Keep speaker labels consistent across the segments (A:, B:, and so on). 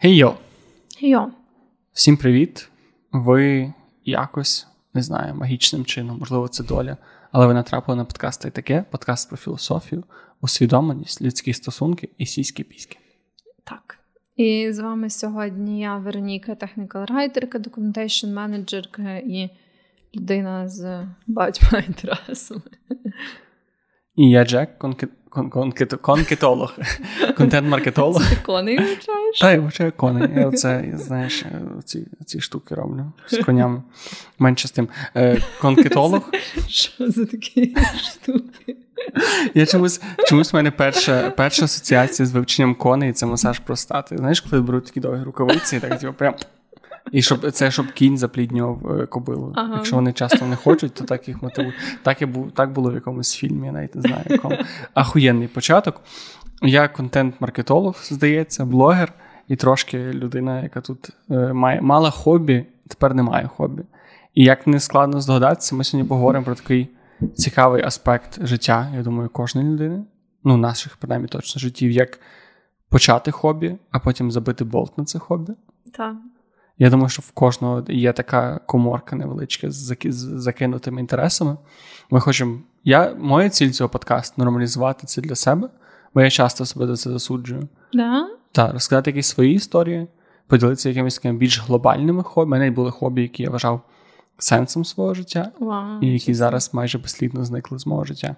A: Гей-йо!
B: Йо.
A: Всім привіт! Ви якось не знаю, магічним чином, можливо, це доля, але ви натрапили на подкаст «Та й таке, подкаст про філософію, усвідомленість, людські стосунки і сіські піськи.
B: Так. І з вами сьогодні я, Вероніка, технікал-райтерка, документейшн менеджерка і людина з багатьма інтересами.
A: І я Джек, кон... конкетолог, контент-маркетолог.
B: Ти коней вивчаєш?
A: Та я вивчаю коней. Я оце, знаєш, ці, ці штуки роблю з конями. Менше з тим. Е, конкетолог.
B: Що за такі штуки?
A: Я чомусь чомусь в мене перша перша асоціація з вивченням коней це масаж простати. Знаєш, коли беруть такі довгі рукавиці, і так типу, прям. І щоб це щоб кінь запліднював кобилу.
B: Ага.
A: Якщо вони часто не хочуть, то так їх мотивують. Так, я був, так було в якомусь фільмі, я навіть не знаю, якому. Ахуєнний початок. Я контент-маркетолог, здається, блогер і трошки людина, яка тут е, має мала хобі, тепер не має хобі. І як не складно здогадатися, ми сьогодні поговоримо про такий цікавий аспект життя, я думаю, кожної людини, ну, наших, принаймні, точно життів, як почати хобі, а потім забити болт на це хобі.
B: Так.
A: Я думаю, що в кожного є така коморка невеличка з заки- з закинутими інтересами. Ми хочемо. Я, Моя ціль цього подкасту нормалізувати це для себе, бо я часто себе за це засуджую.
B: Да?
A: Та, розказати якісь свої історії, поділитися якимись такими більш глобальними хобі. У мене були хобі, які я вважав сенсом свого життя,
B: Вау.
A: і які зараз майже безслідно зникли з мого життя.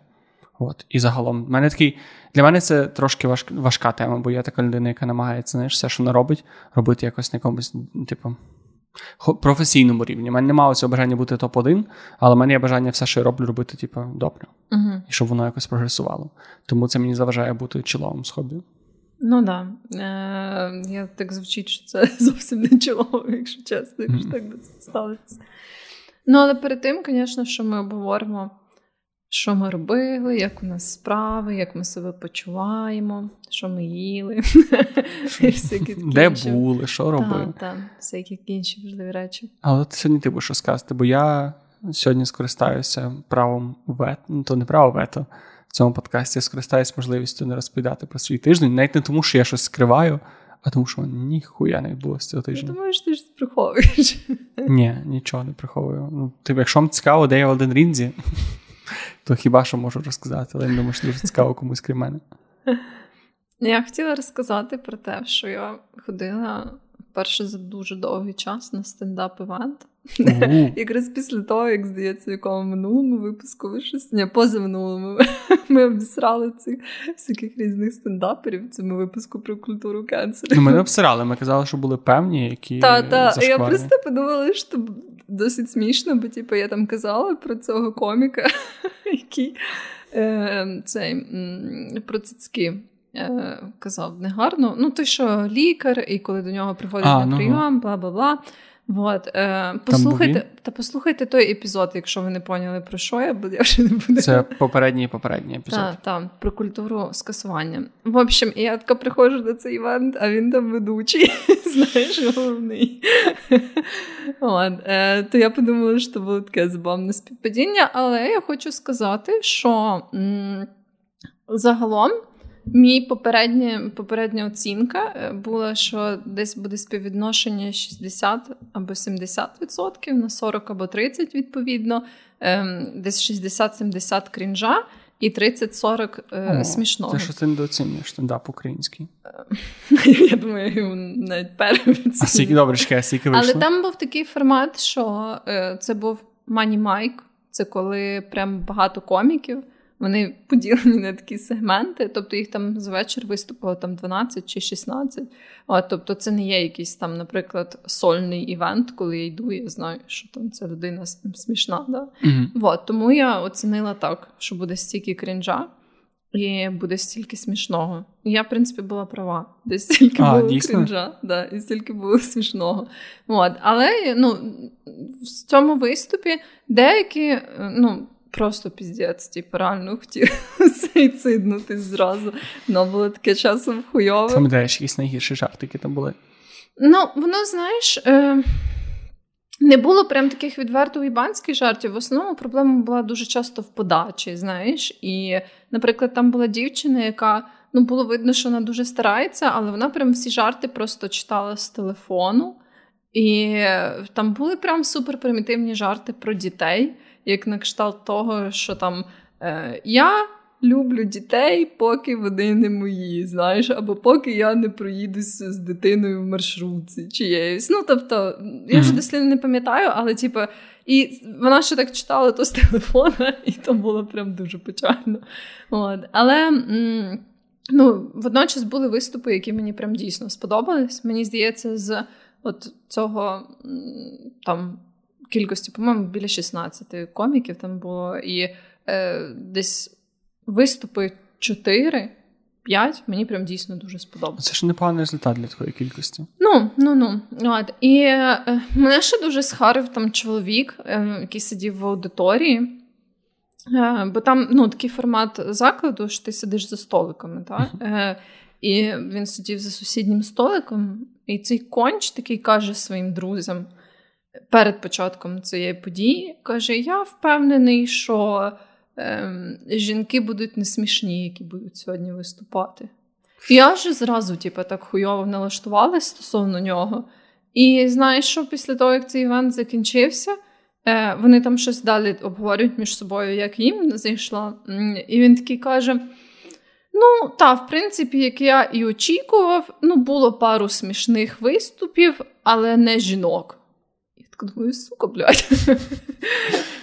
A: От. І загалом, в мене такий, для мене це трошки важ, важка тема, бо я така людина, яка намагається знаєш, все, що вона робить, робити якось на якомусь, типу, професійному рівні. У мене немає цього бажання бути топ-1, але в мене є бажання все, що я роблю, робити, типу, добре.
B: Угу.
A: І щоб воно якось прогресувало. Тому це мені заважає бути чоловим з хобі.
B: Ну так. Да. Е, я так звучить, що це зовсім не чолово, якщо чесно, якщо
A: Мгм.
B: так би це сталося. Ну, але перед тим, звісно, що ми обговоримо, що ми робили, як у нас справи, як ми себе почуваємо, що ми їли.
A: Де були, що робили.
B: Так, всякі інші важливі речі.
A: Але от сьогодні ти будеш розказати, бо я сьогодні скористаюся правом вето, ну то не право вето. В цьому подкасті я скористаюся можливістю не розповідати про свій тиждень, навіть не тому, що я щось скриваю, а тому, що ніхуя не відбулося цього
B: Я
A: тижня.
B: думаю, що ти ж приховуєш.
A: Ні, нічого не приховую. Ну, типу, якщо вам цікаво, де я в один рінзі, то хіба що можу розказати, але я думаю, що дуже цікаво комусь крім мене.
B: Я хотіла розказати про те, що я ходила вперше за дуже довгий час на стендап-івент. Якраз після того, як здається, в якому минулому випуску ви щось ні, позаминулому ми обісрали цих всяких різних стендаперів в цьому випуску про культуру кенселю.
A: Ну, ми не обсирали, ми казали, що були певні, які.
B: Та, та. Я просто подумала, що досить смішно, бо типу, я там казала про цього коміка, який е, цей м, про цицьки. е, Казав негарно. Ну, той, що лікар, і коли до нього приходять
A: А,
B: на
A: ну,
B: прийом, бла бла бла. Вот, е, послухайте, та послухайте той епізод, якщо ви не поняли про що я, бо я вже не буду.
A: Це попередній попередній епізод.
B: Так, так, про культуру скасування. В общем, я така приходжу на цей івент, а він там ведучий, знаєш, головний. От, е, то я подумала, що це було таке забавне співпадіння, але я хочу сказати, що м, загалом. Мій попередня, попередня оцінка е, була, що десь буде співвідношення 60 або 70% на 40 або 30 відповідно, ем, десь 60-70 крінжа і 30-40 е,
A: О,
B: смішного.
A: Це що ти недооцінюєш стендап український.
B: Я думаю, його навіть переоцінюю.
A: А скільки добре, чекай, скільки
B: Але там був такий формат, що е, це був Money Майк. Це коли прям багато коміків. Вони поділені на такі сегменти, тобто їх там за вечір виступило там 12 чи 16. А, тобто це не є якийсь там, наприклад, сольний івент, коли я йду, я знаю, що там ця людина смішна. Да?
A: Мгм.
B: Вот, тому я оцінила так, що буде стільки крінжа і буде стільки смішного. Я, в принципі, була права. Десь стільки
A: А,
B: було
A: дійсно?
B: крінжа, да, і стільки було смішного. От. Але ну, в цьому виступі деякі, ну. Просто піздець, типу, реально хотів суїциднути зразу. Воно було таке часом хуйове.
A: Пам'ятаєш якісь найгірші жарти, які там були?
B: Ну, воно, знаєш, е, не було прям таких відверто уїбанських жартів. В основному проблема була дуже часто в подачі, знаєш. І, наприклад, там була дівчина, яка ну, було видно, що вона дуже старається, але вона прям всі жарти просто читала з телефону. І там були прям суперпримітивні жарти про дітей, як на кшталт того, що там е, я люблю дітей, поки вони не мої, знаєш, або поки я не проїдуся з дитиною в маршрутці чиєюсь. Ну, тобто, я вже дослідно не пам'ятаю, але типу, і вона ще так читала то з телефона, і то було прям дуже печально. От. Але. Ну, водночас були виступи, які мені прям дійсно сподобались. Мені здається, з от цього там кількості, по-моєму, біля 16 коміків там було, і е, десь виступи 4. 5 мені прям дійсно дуже сподобалося.
A: Це ж непоганий результат для твоєї кількості.
B: Ну, ну, ну. От. І е, мене ще дуже схарив там чоловік, е, який сидів в аудиторії. Е, бо там ну, такий формат закладу, що ти сидиш за столиками. Так? Е, і він сидів за сусіднім столиком, і цей конч такий каже своїм друзям перед початком цієї події: каже: Я впевнений, що ем, жінки будуть не смішні, які будуть сьогодні виступати. І я вже зразу, типу, так хуйово налаштувалася стосовно нього. І знаєш, що після того, як цей івент закінчився, е, вони там щось далі обговорюють між собою, як їм зайшло. І він такий каже: Ну, та, в принципі, як я і очікував, ну, було пару смішних виступів, але не жінок. Так думаю, сука, блядь.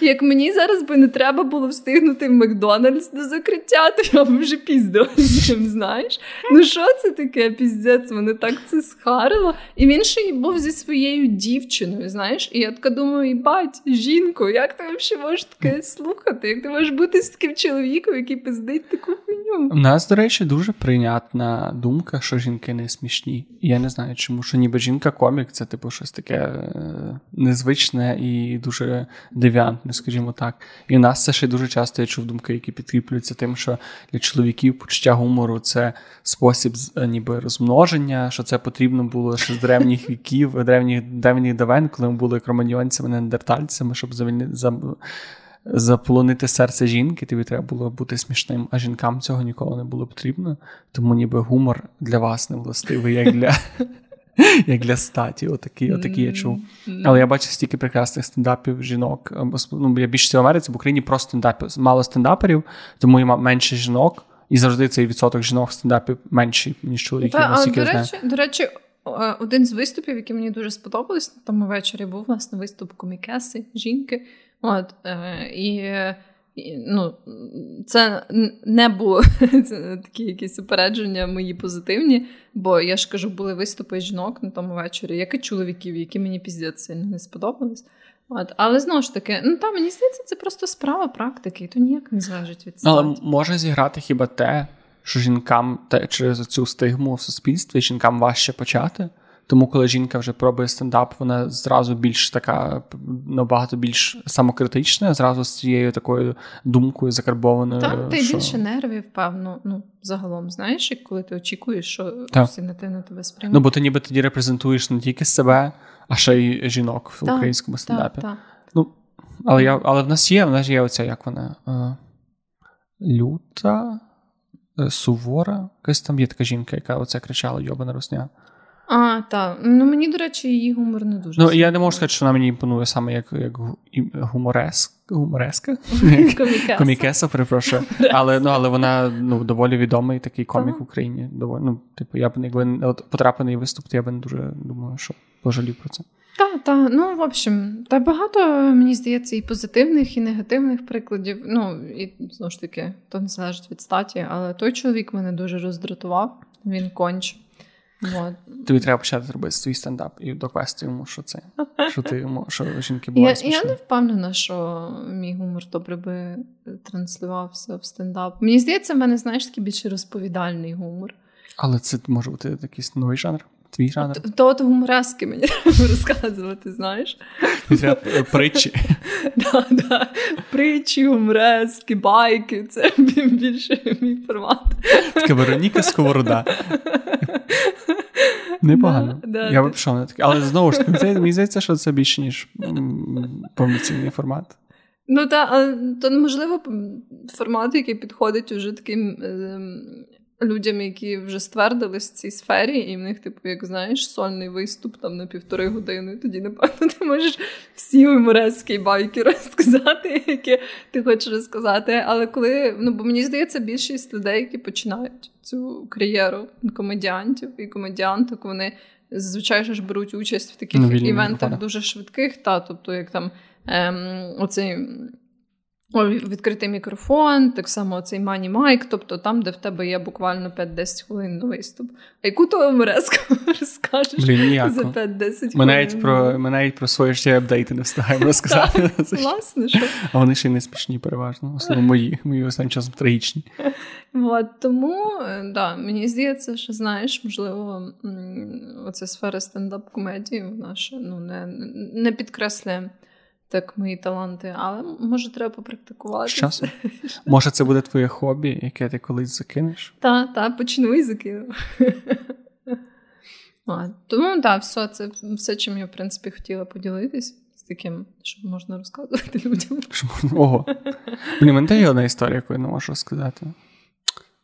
B: Як мені зараз би не треба було встигнути в Макдональдс до закриття, то я б вже піздила з цим, знаєш. Ну що це таке піздець? Мене так це схарило. І він ще й був зі своєю дівчиною, знаєш. І я така думаю, бать, жінко, як ти взагалі можеш таке слухати? Як ти можеш бути з таким чоловіком, який пиздить таку хуйню?
A: У нас, до речі, дуже прийнятна думка, що жінки не смішні. Я не знаю, чому що ніби жінка-комік це типу щось таке е, незвичне і дуже девіантне, скажімо так. І в нас це ще дуже часто я чув думки, які підкріплюються тим, що для чоловіків почуття гумору це спосіб е, ніби розмноження, що це потрібно було ще з древніх віків, древніх древніх давен, коли ми були кроманьйонцями, неандертальцями, щоб завільнити. Заполонити серце жінки, тобі треба було бути смішним, а жінкам цього ніколи не було потрібно. Тому ніби гумор для вас не властивий, як для як для статі. Отакі, отакі я чув. Але я бачив стільки прекрасних стендапів жінок. Ну, Я більше в Америці, в Україні просто стендапів, мало стендаперів, тому є менше жінок. І завжди цей відсоток жінок в стендапі менший, ніж чоловіків.
B: Та, до речі, до речі, один з виступів, який мені дуже сподобались, тому ввечері був власне виступ комікеси, жінки. От, е, І ну, Це не було це такі якісь упередження мої позитивні, бо я ж кажу, були виступи жінок на тому вечорі, як і чоловіків, які мені піздець сильно не сподобались. От. Але знову ж таки, ну та мені здається, це просто справа практики, і то ніяк не залежить від статі.
A: Але може зіграти хіба те, що жінкам те, через цю стигму в суспільстві жінкам важче почати. Тому, коли жінка вже пробує стендап, вона зразу більш така набагато більш самокритична, зразу з цією такою думкою закарбованою.
B: Так, ти
A: що...
B: більше нервів, певно, ну загалом знаєш, коли ти очікуєш, що так. всі на те на тебе сприймуть.
A: Ну бо ти ніби тоді репрезентуєш не тільки себе, а ще й жінок в так, українському стендапі. Так, ну, але я, але в нас є, в нас є оця, як вона е, люта, е, сувора. Якась там є така жінка, яка оце кричала Йобана Русня.
B: А, так. Ну мені, до речі, її гумор не дуже.
A: Ну, я не можу сказати, що вона мені імпонує саме як як гумореск, гумореска. Комікеса, перепрошую. Але ну, але вона ну, доволі відомий такий комік в Україні. Доволі, ну, Типу, я б якби от потрапив на її виступ, то я б не дуже думаю, що пожалів про це.
B: Так, так. Ну, в общем, та багато, мені здається, і позитивних, і негативних прикладів. Ну, і знову ж таки, то не залежить від статі, але той чоловік мене дуже роздратував, він конч.
A: Вот. Тобі треба почати робити свій стендап і докласти йому, що це. Що ти йому, що жінки бувають
B: Я, я не впевнена, що мій гумор добре би транслювався в стендап. Мені здається, в мене, знаєш, такий більше розповідальний гумор.
A: Але це може бути якийсь новий жанр. Твій жанр?
B: То, то от гуморески мені розказувати, знаєш.
A: Притчі.
B: да, да. Притчі, гуморески, байки це більше мій формат.
A: Така Вероніка Сковорода. Непогано. Да, Я би пішов на таке. Але знову ж таки, мені здається, що це більше, ніж повноцінний формат.
B: Ну так, то можливо формат, який підходить уже таким ем, людям, які вже ствердились в цій сфері, і в них, типу, як знаєш, сольний виступ там на півтори години. Тоді, напевно, ти можеш всі гуморезькі байки розказати, які ти хочеш розказати. Але коли, ну бо мені здається, більшість людей, які починають цю кар'єру комедіантів і комедіанток, вони звичайно ж беруть участь в таких івентах дуже швидких, та тобто, як там ем, оцей. Відкритий мікрофон, так само цей мані майк, тобто там, де в тебе є буквально 5-10 хвилин на виступ. А яку то МРС розкажеш
A: Блін,
B: за 5-10 хвилин?
A: Ми навіть про ми навіть про свої ще апдейти не встигаємо розказати.
B: Власне, що?
A: А вони ще й не смішні, переважно. Основно мої, мої останнім часом трагічні.
B: От, тому е, да, мені здається, що знаєш, можливо, оця сфера стендап-комедії вона ще ну, не, не підкреслює так мої таланти, але може треба попрактикувати.
A: З Може, це буде твоє хобі, яке ти колись закинеш?
B: Так, так, почну і закину. А, Тому так, все, це все, чим я, в принципі, хотіла поділитись. З таким, що можна розказувати людям.
A: Ого. Блін, мене є одна історія, яку я не можу розказати.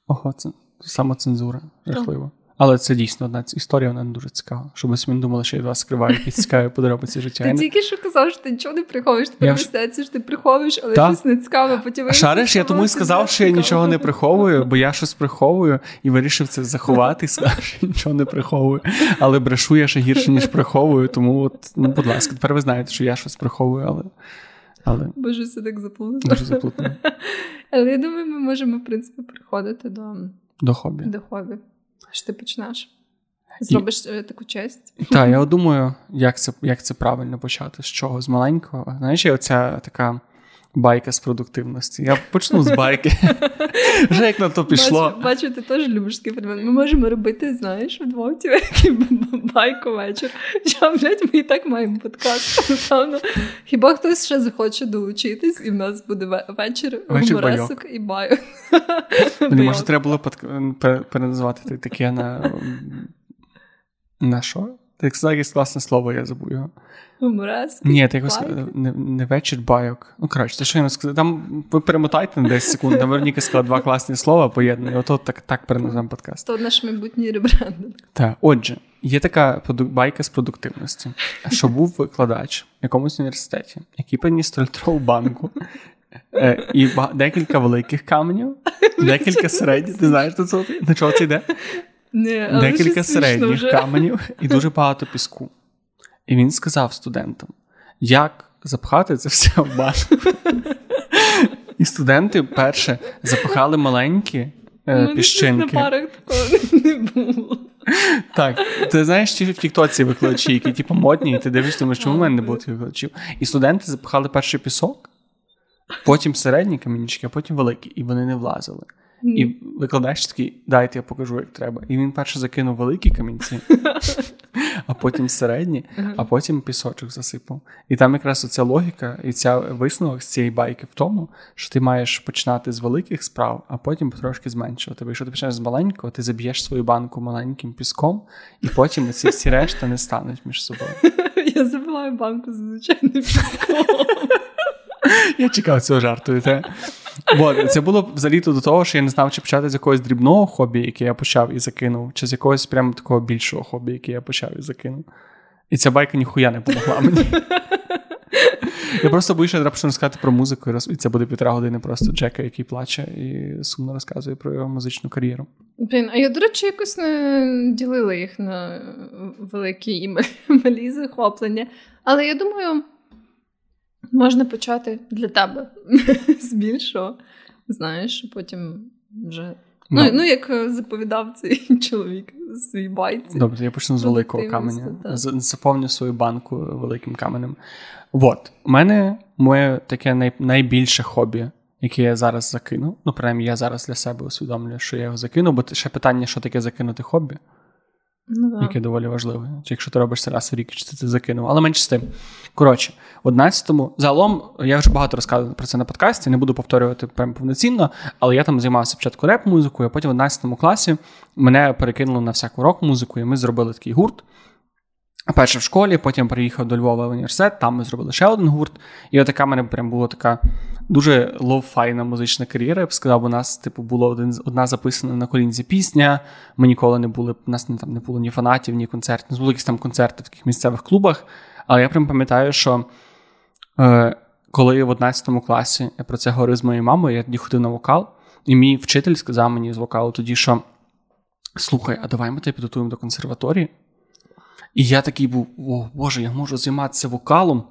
A: Ого, це самоцензура. Жахливо. Але це дійсно одна історія, вона не дуже цікава. Щоб ви собі не думали, що я вас скриваю якісь цікаві подробиці життя.
B: Ти тільки що казав, що ти нічого не приховуєш, ти я... що ти приховуєш, але щось не цікаве. Потім
A: Шариш, я тому і сказав, що я нічого не приховую, бо я щось приховую і вирішив це заховати, сказав, що нічого не приховую. Але брешу я ще гірше, ніж приховую. Тому, от, ну, будь ласка, тепер ви знаєте, що я щось приховую, але. Але...
B: Боже, це так заплутано.
A: Дуже заплутано.
B: Але я думаю, ми можемо, в принципі, приходити до
A: До хобі.
B: До хобі. Що ти почнеш? Зробиш і... таку честь?
A: Так, я думаю, як це як це правильно почати, з чого? З маленького. Знаєш, оця така байка з продуктивності. Я почну з байки. Вже як на то пішло.
B: Бачу, ти теж любиш такий предмет. Ми можемо робити, знаєш, вдвох байку вечір. Я, блядь, ми і так маємо подкаст. Напевно. Хіба хтось ще захоче долучитись, і в нас буде вечір гуморесок і байок.
A: Може, треба було переназвати таке на. На що? Сказав якесь класне слово, я забув його.
B: Гуморески?
A: Ні, ти якось не, не вечір байок. Ну, коротше, ти що я сказав? Там ви перемотайте на 10 секунд. Там Вероніка сказала два класні слова поєднані. Ото так так переназиваємо подкаст.
B: То наш майбутній ребрендинг.
A: Так, отже, є така байка з продуктивності, що був викладач в якомусь університеті, який приніс трильтрову банку. Е, і декілька великих каменів, декілька середніх. Ти знаєш, до чого це йде?
B: Не,
A: Декілька середніх вже. каменів і дуже багато піску. І він сказав студентам, як запхати це все в банку. І студенти перше запахали маленькі е, піщинки.
B: На парах такого не було.
A: Так, ти знаєш, ті в Тіктоці викладачі, які типу, модні, і ти дивишся, думаєш, чому в мене не було тих викладачів. І студенти запахали перший пісок, потім середні камінчики, а потім великі, і вони не влазили. І викладач такий, дайте я покажу, як треба. І він перше закинув великі камінці, а потім середні, а потім пісочок засипав. І там якраз оця логіка і ця висновок з цієї байки в тому, що ти маєш починати з великих справ, а потім потрошки зменшувати. Бо якщо ти почнеш з маленького, ти заб'єш свою банку маленьким піском, і потім ці всі решта не стануть між собою.
B: Я забиваю банку з звичайним піском.
A: Я чекав цього жарту. Бо це було взагалі до того, що я не знав, чи почати з якогось дрібного хобі, яке я почав і закинув, чи з якогось прямо такого більшого хобі, яке я почав і закинув. І ця байка ніхуя не допомогла мені. Я просто боюся, треба почну розказати про музику, і це буде півтора години просто Джека, який плаче і сумно розказує про його музичну кар'єру.
B: Блін, а я, до речі, якось не ділила їх на великі і малі захоплення. Але я думаю, Можна почати для тебе з більшого. Знаєш, потім вже. Ну, ну, ну як е, заповідав цей чоловік свій байці.
A: Добре, я почну з великого каменя. Заповню свою банку великим каменем. От, у мене моє таке най, найбільше хобі, яке я зараз закинув. Ну, принаймні, я зараз для себе усвідомлюю, що я його закинув, бо ще питання, що таке закинути хобі.
B: Ну,
A: яке доволі важливе. Якщо ти робиш це раз в рік, чи ти це закинув. Але менше з тим. Коротше, в 11-му, загалом, я вже багато розказував про це на подкасті, не буду повторювати прям повноцінно, але я там займався спочатку реп-музикою, а потім в 11 класі мене перекинули на всяку рок-музику, і ми зробили такий гурт. Перше в школі, потім приїхав до Львова в університет, там ми зробили ще один гурт. І от така в мене прям була така дуже лоу-файна музична кар'єра. Я б сказав, у нас, типу, була один, одна записана на колінці пісня. Ми ніколи не були, у нас не, там не було ні фанатів, ні концертів. Нас були якісь там концерти в таких місцевих клубах. Але я прям пам'ятаю, що е, коли в 11 класі я про це говорив з моєю мамою, я тоді ходив на вокал, і мій вчитель сказав мені з вокалу тоді, що слухай, а давай ми тебе підготуємо до консерваторії. І я такий був: о Боже, я можу займатися вокалом,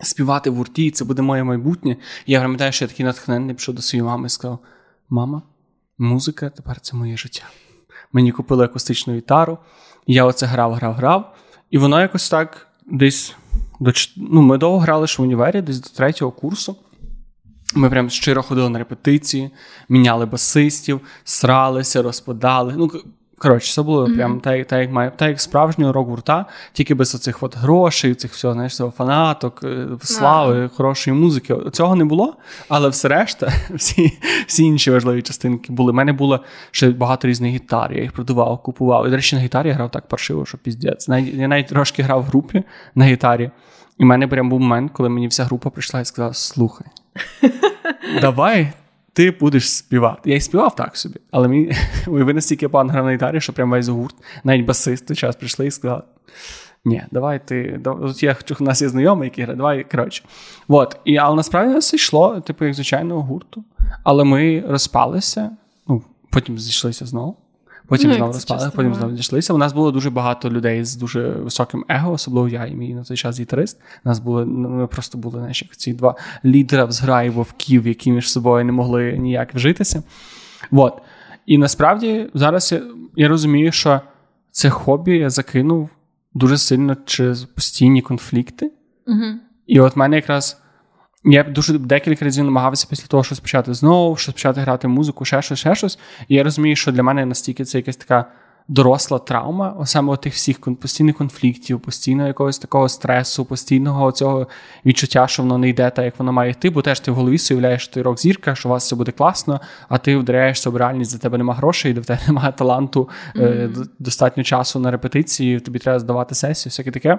A: співати в гурті, це буде моє майбутнє. І я пам'ятаю, що я такий натхненний пішов до своєї мами і сказав: Мама, музика тепер це моє життя. Мені купили акустичну гітару, я оце грав, грав, грав. І воно якось так десь до ну, ми довго грали ж в універі, десь до третього курсу. Ми прям щиро ходили на репетиції, міняли басистів, сралися, розпадали. Ну, Коротше, це було mm-hmm. прям так, так, як має, так, як справжнього рок-гурта, тільки без оцих от грошей, цих всього, знаєш, цього фанаток, е, слави, yeah. хорошої музики. Цього не було, але все решта, всі всі інші важливі частинки були. У мене було ще багато різних гітар, я їх продавав, купував. І, до речі, на гітарі я грав так паршиво, що піздець. Я навіть трошки грав в групі на гітарі, і в мене прям був момент, коли мені вся група прийшла і сказала: слухай, давай ти будеш співати. Я й співав так собі, але мені уяви настільки пан грав на гітарі, що прям весь гурт, навіть басисти час прийшли і сказали: ні, давай ти. Тут я у нас є знайомий, який грає, давай коротше. От. І, Але насправді все йшло, типу, як звичайного гурту. Але ми розпалися, ну, потім зійшлися знову. Потім ну, знову розпали, потім знову дійшлися. У нас було дуже багато людей з дуже високим его, особливо я і мій на той час гітарист. У нас були ну, ми просто були знаєш, ці два лідера в зграї вовків, які між собою не могли ніяк вжитися. От. І насправді зараз я, я розумію, що це хобі я закинув дуже сильно через постійні конфлікти.
B: Угу.
A: І от мене якраз. Я дуже декілька разів намагався після того, що почати знову, що почати грати музику, ще щось, ще щось. І я розумію, що для мене настільки це якась така доросла травма, саме тих всіх постійних конфліктів, постійного якогось такого стресу, постійного цього відчуття, що воно не йде так, як воно має йти, бо теж ти в голові уявляєш, що ти рок-зірка, що у вас все буде класно, а ти вдаряєшся в реальність, за тебе немає грошей, де в тебе немає таланту, mm-hmm. достатньо часу на репетиції, тобі треба здавати сесію, всяке таке.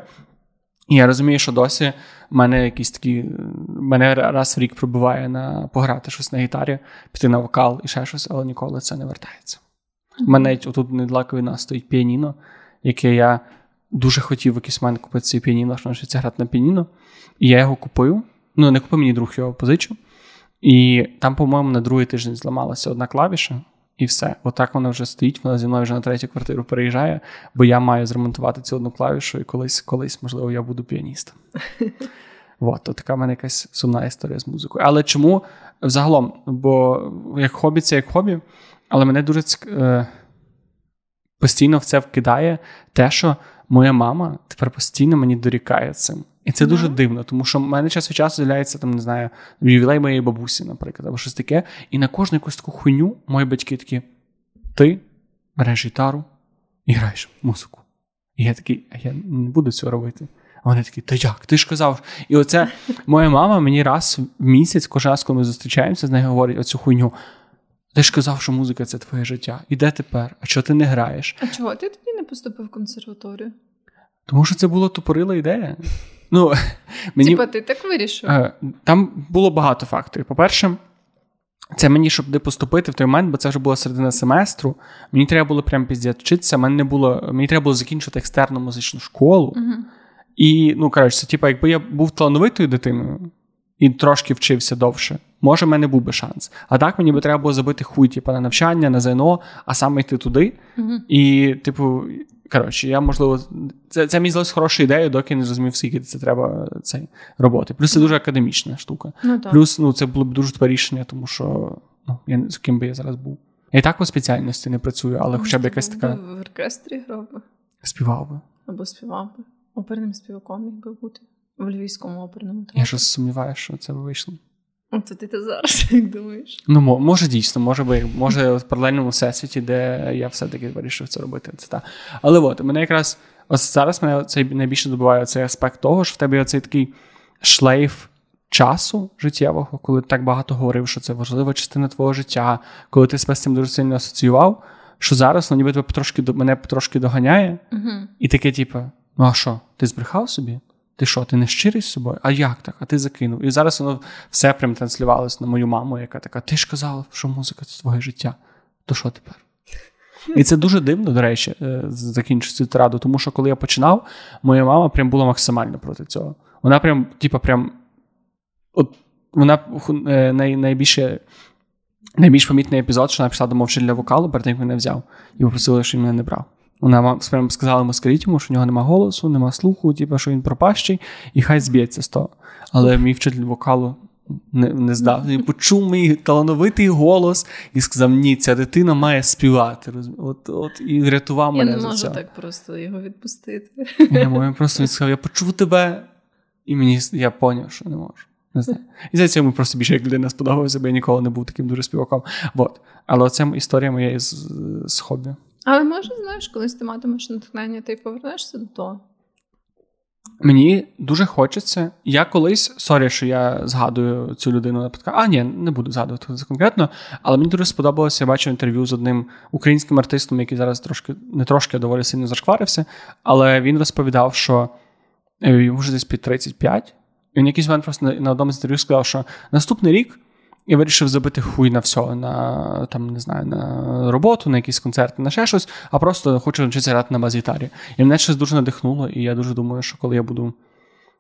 A: І я розумію, що досі в мене якісь такі. Мене раз в рік пробуває на пограти щось на гітарі, піти на вокал і ще щось, але ніколи це не вертається. У мене навіть отут недалеко від нас стоїть піаніно, яке я дуже хотів в якийсь момент купити цей піаніно, що навчитися грати на піаніно. І я його купив. Ну, не купив мені друг його позичив. І там, по-моєму, на другий тиждень зламалася одна клавіша. І все, отак вона вже стоїть, вона зі мною вже на третю квартиру переїжджає, бо я маю зремонтувати цю одну клавішу, і колись, колись, можливо, я буду піаністом. От, то така в мене якась сумна історія з музикою. Але чому взагалом? Бо як хобі, це як хобі, але мене дуже. Е, постійно в це вкидає те, що моя мама тепер постійно мені дорікає цим. І це mm-hmm. дуже дивно, тому що в мене час від часу з'являється там, не знаю, ювілей моєї бабусі, наприклад, або щось таке. І на кожну якусь таку хуйню мої батьки такі: ти береш гітару і граєш музику. І я такий, а я не буду цього робити. А вони такі, та як? Ти ж казав. І оце моя мама мені раз в місяць, кожен раз, коли ми зустрічаємося, з нею говорить оцю хуйню. Ти ж казав, що музика це твоє життя. І де тепер? А чого ти не граєш?
B: А чого ти тоді не поступив в консерваторію?
A: Тому що це була тупорила ідея. Ну, мені...
B: Типа ти так вирішив?
A: Е, там було багато факторів. По-перше, це мені, щоб не поступити в той момент, бо це вже була середина семестру. Мені треба було прям піздець вчитися. Мені не було, мені треба було закінчити екстерну музичну школу.
B: Угу.
A: І, ну, коротше, це, типа, якби я був талановитою дитиною і трошки вчився довше, може, в мене був би шанс. А так мені би треба було забити хуй, типу, на навчання, на ЗНО, а саме йти туди.
B: Угу.
A: І, типу, Коротше, я можливо, це це мені здалось хорошою ідеєю, доки не зрозумів, скільки це треба цей роботи. Плюс це дуже академічна штука.
B: Ну, так.
A: Плюс ну, це було б дуже тупе рішення, тому що ну, я з ким би я зараз був. Я і так по спеціальності не працюю, але хоча б якась така.
B: В оркестрі грав би.
A: Співав би.
B: Або співав би. Оперним співаком міг би бути в Львівському оперному театрі.
A: Я щось сумніваюся, що це вийшло.
B: Це ти зараз як думаєш?
A: Ну, може, дійсно, може би, може в паралельному всесвіті, де я все-таки вирішив це робити. Це та. Але от, мене якраз ось зараз мене цей найбільше добиває цей аспект того, що в тебе є цей такий шлейф часу життєвого, коли ти так багато говорив, що це важлива частина твого життя, коли ти себе з цим дуже сильно асоціював, що зараз ну, ніби тебе потрошки мене потрошки доганяє,
B: угу.
A: і таке, типу, Ну а що? Ти збрехав собі? Ти що, ти не щирий з собою? А як так? А ти закинув? І зараз воно все прям транслювалося на мою маму, яка така: ти ж казала, що музика це твоє життя. То що тепер? І це дуже дивно, до речі, е, закінчити цю тираду, тому що коли я починав, моя мама прям була максимально проти цього. Вона прям, типа, прям. От вона е, най, найбільше. Найбільш помітний епізод, що вона пішла до мовчання для вокалу, перед тим як мене взяв, і попросила, що він мене не брав. Вона прямо сказала йому, скажіть йому, що в нього нема голосу, нема слуху, типу, що він пропащий, і хай зб'ється з того. Але мій вчитель вокалу не не здав. Він почув мій талановитий голос і сказав: Ні, ця дитина має співати. От, от, І врятував мене.
B: Я
A: не
B: можу
A: за
B: так просто його відпустити.
A: Я можу просто він сказав: Я почув тебе, і мені я поняв, що не можу. Не знаю. І за цьому просто більше як людина сподобався, бо я ніколи не був таким дуже співаком. Вот. Але оце історія моя з, з хобі.
B: Але може, знаєш, колись ти матимеш натхнення, ти повернешся до того.
A: Мені дуже хочеться. Я колись, sorry, що я згадую цю людину на подкасті. А, ні, не буду згадувати це конкретно, але мені дуже сподобалося, я бачив інтерв'ю з одним українським артистом, який зараз трошки не трошки а доволі сильно зашкварився, але він розповідав, що е, йому вже десь під 35. І він якийсь момент просто на одному з інтерв'ю сказав, що наступний рік і вирішив забити хуй на все, на там, не знаю, на роботу, на якісь концерти, на ще щось, а просто хочу навчитися грати на бас-гітарі. І мене щось дуже надихнуло, і я дуже думаю, що коли я буду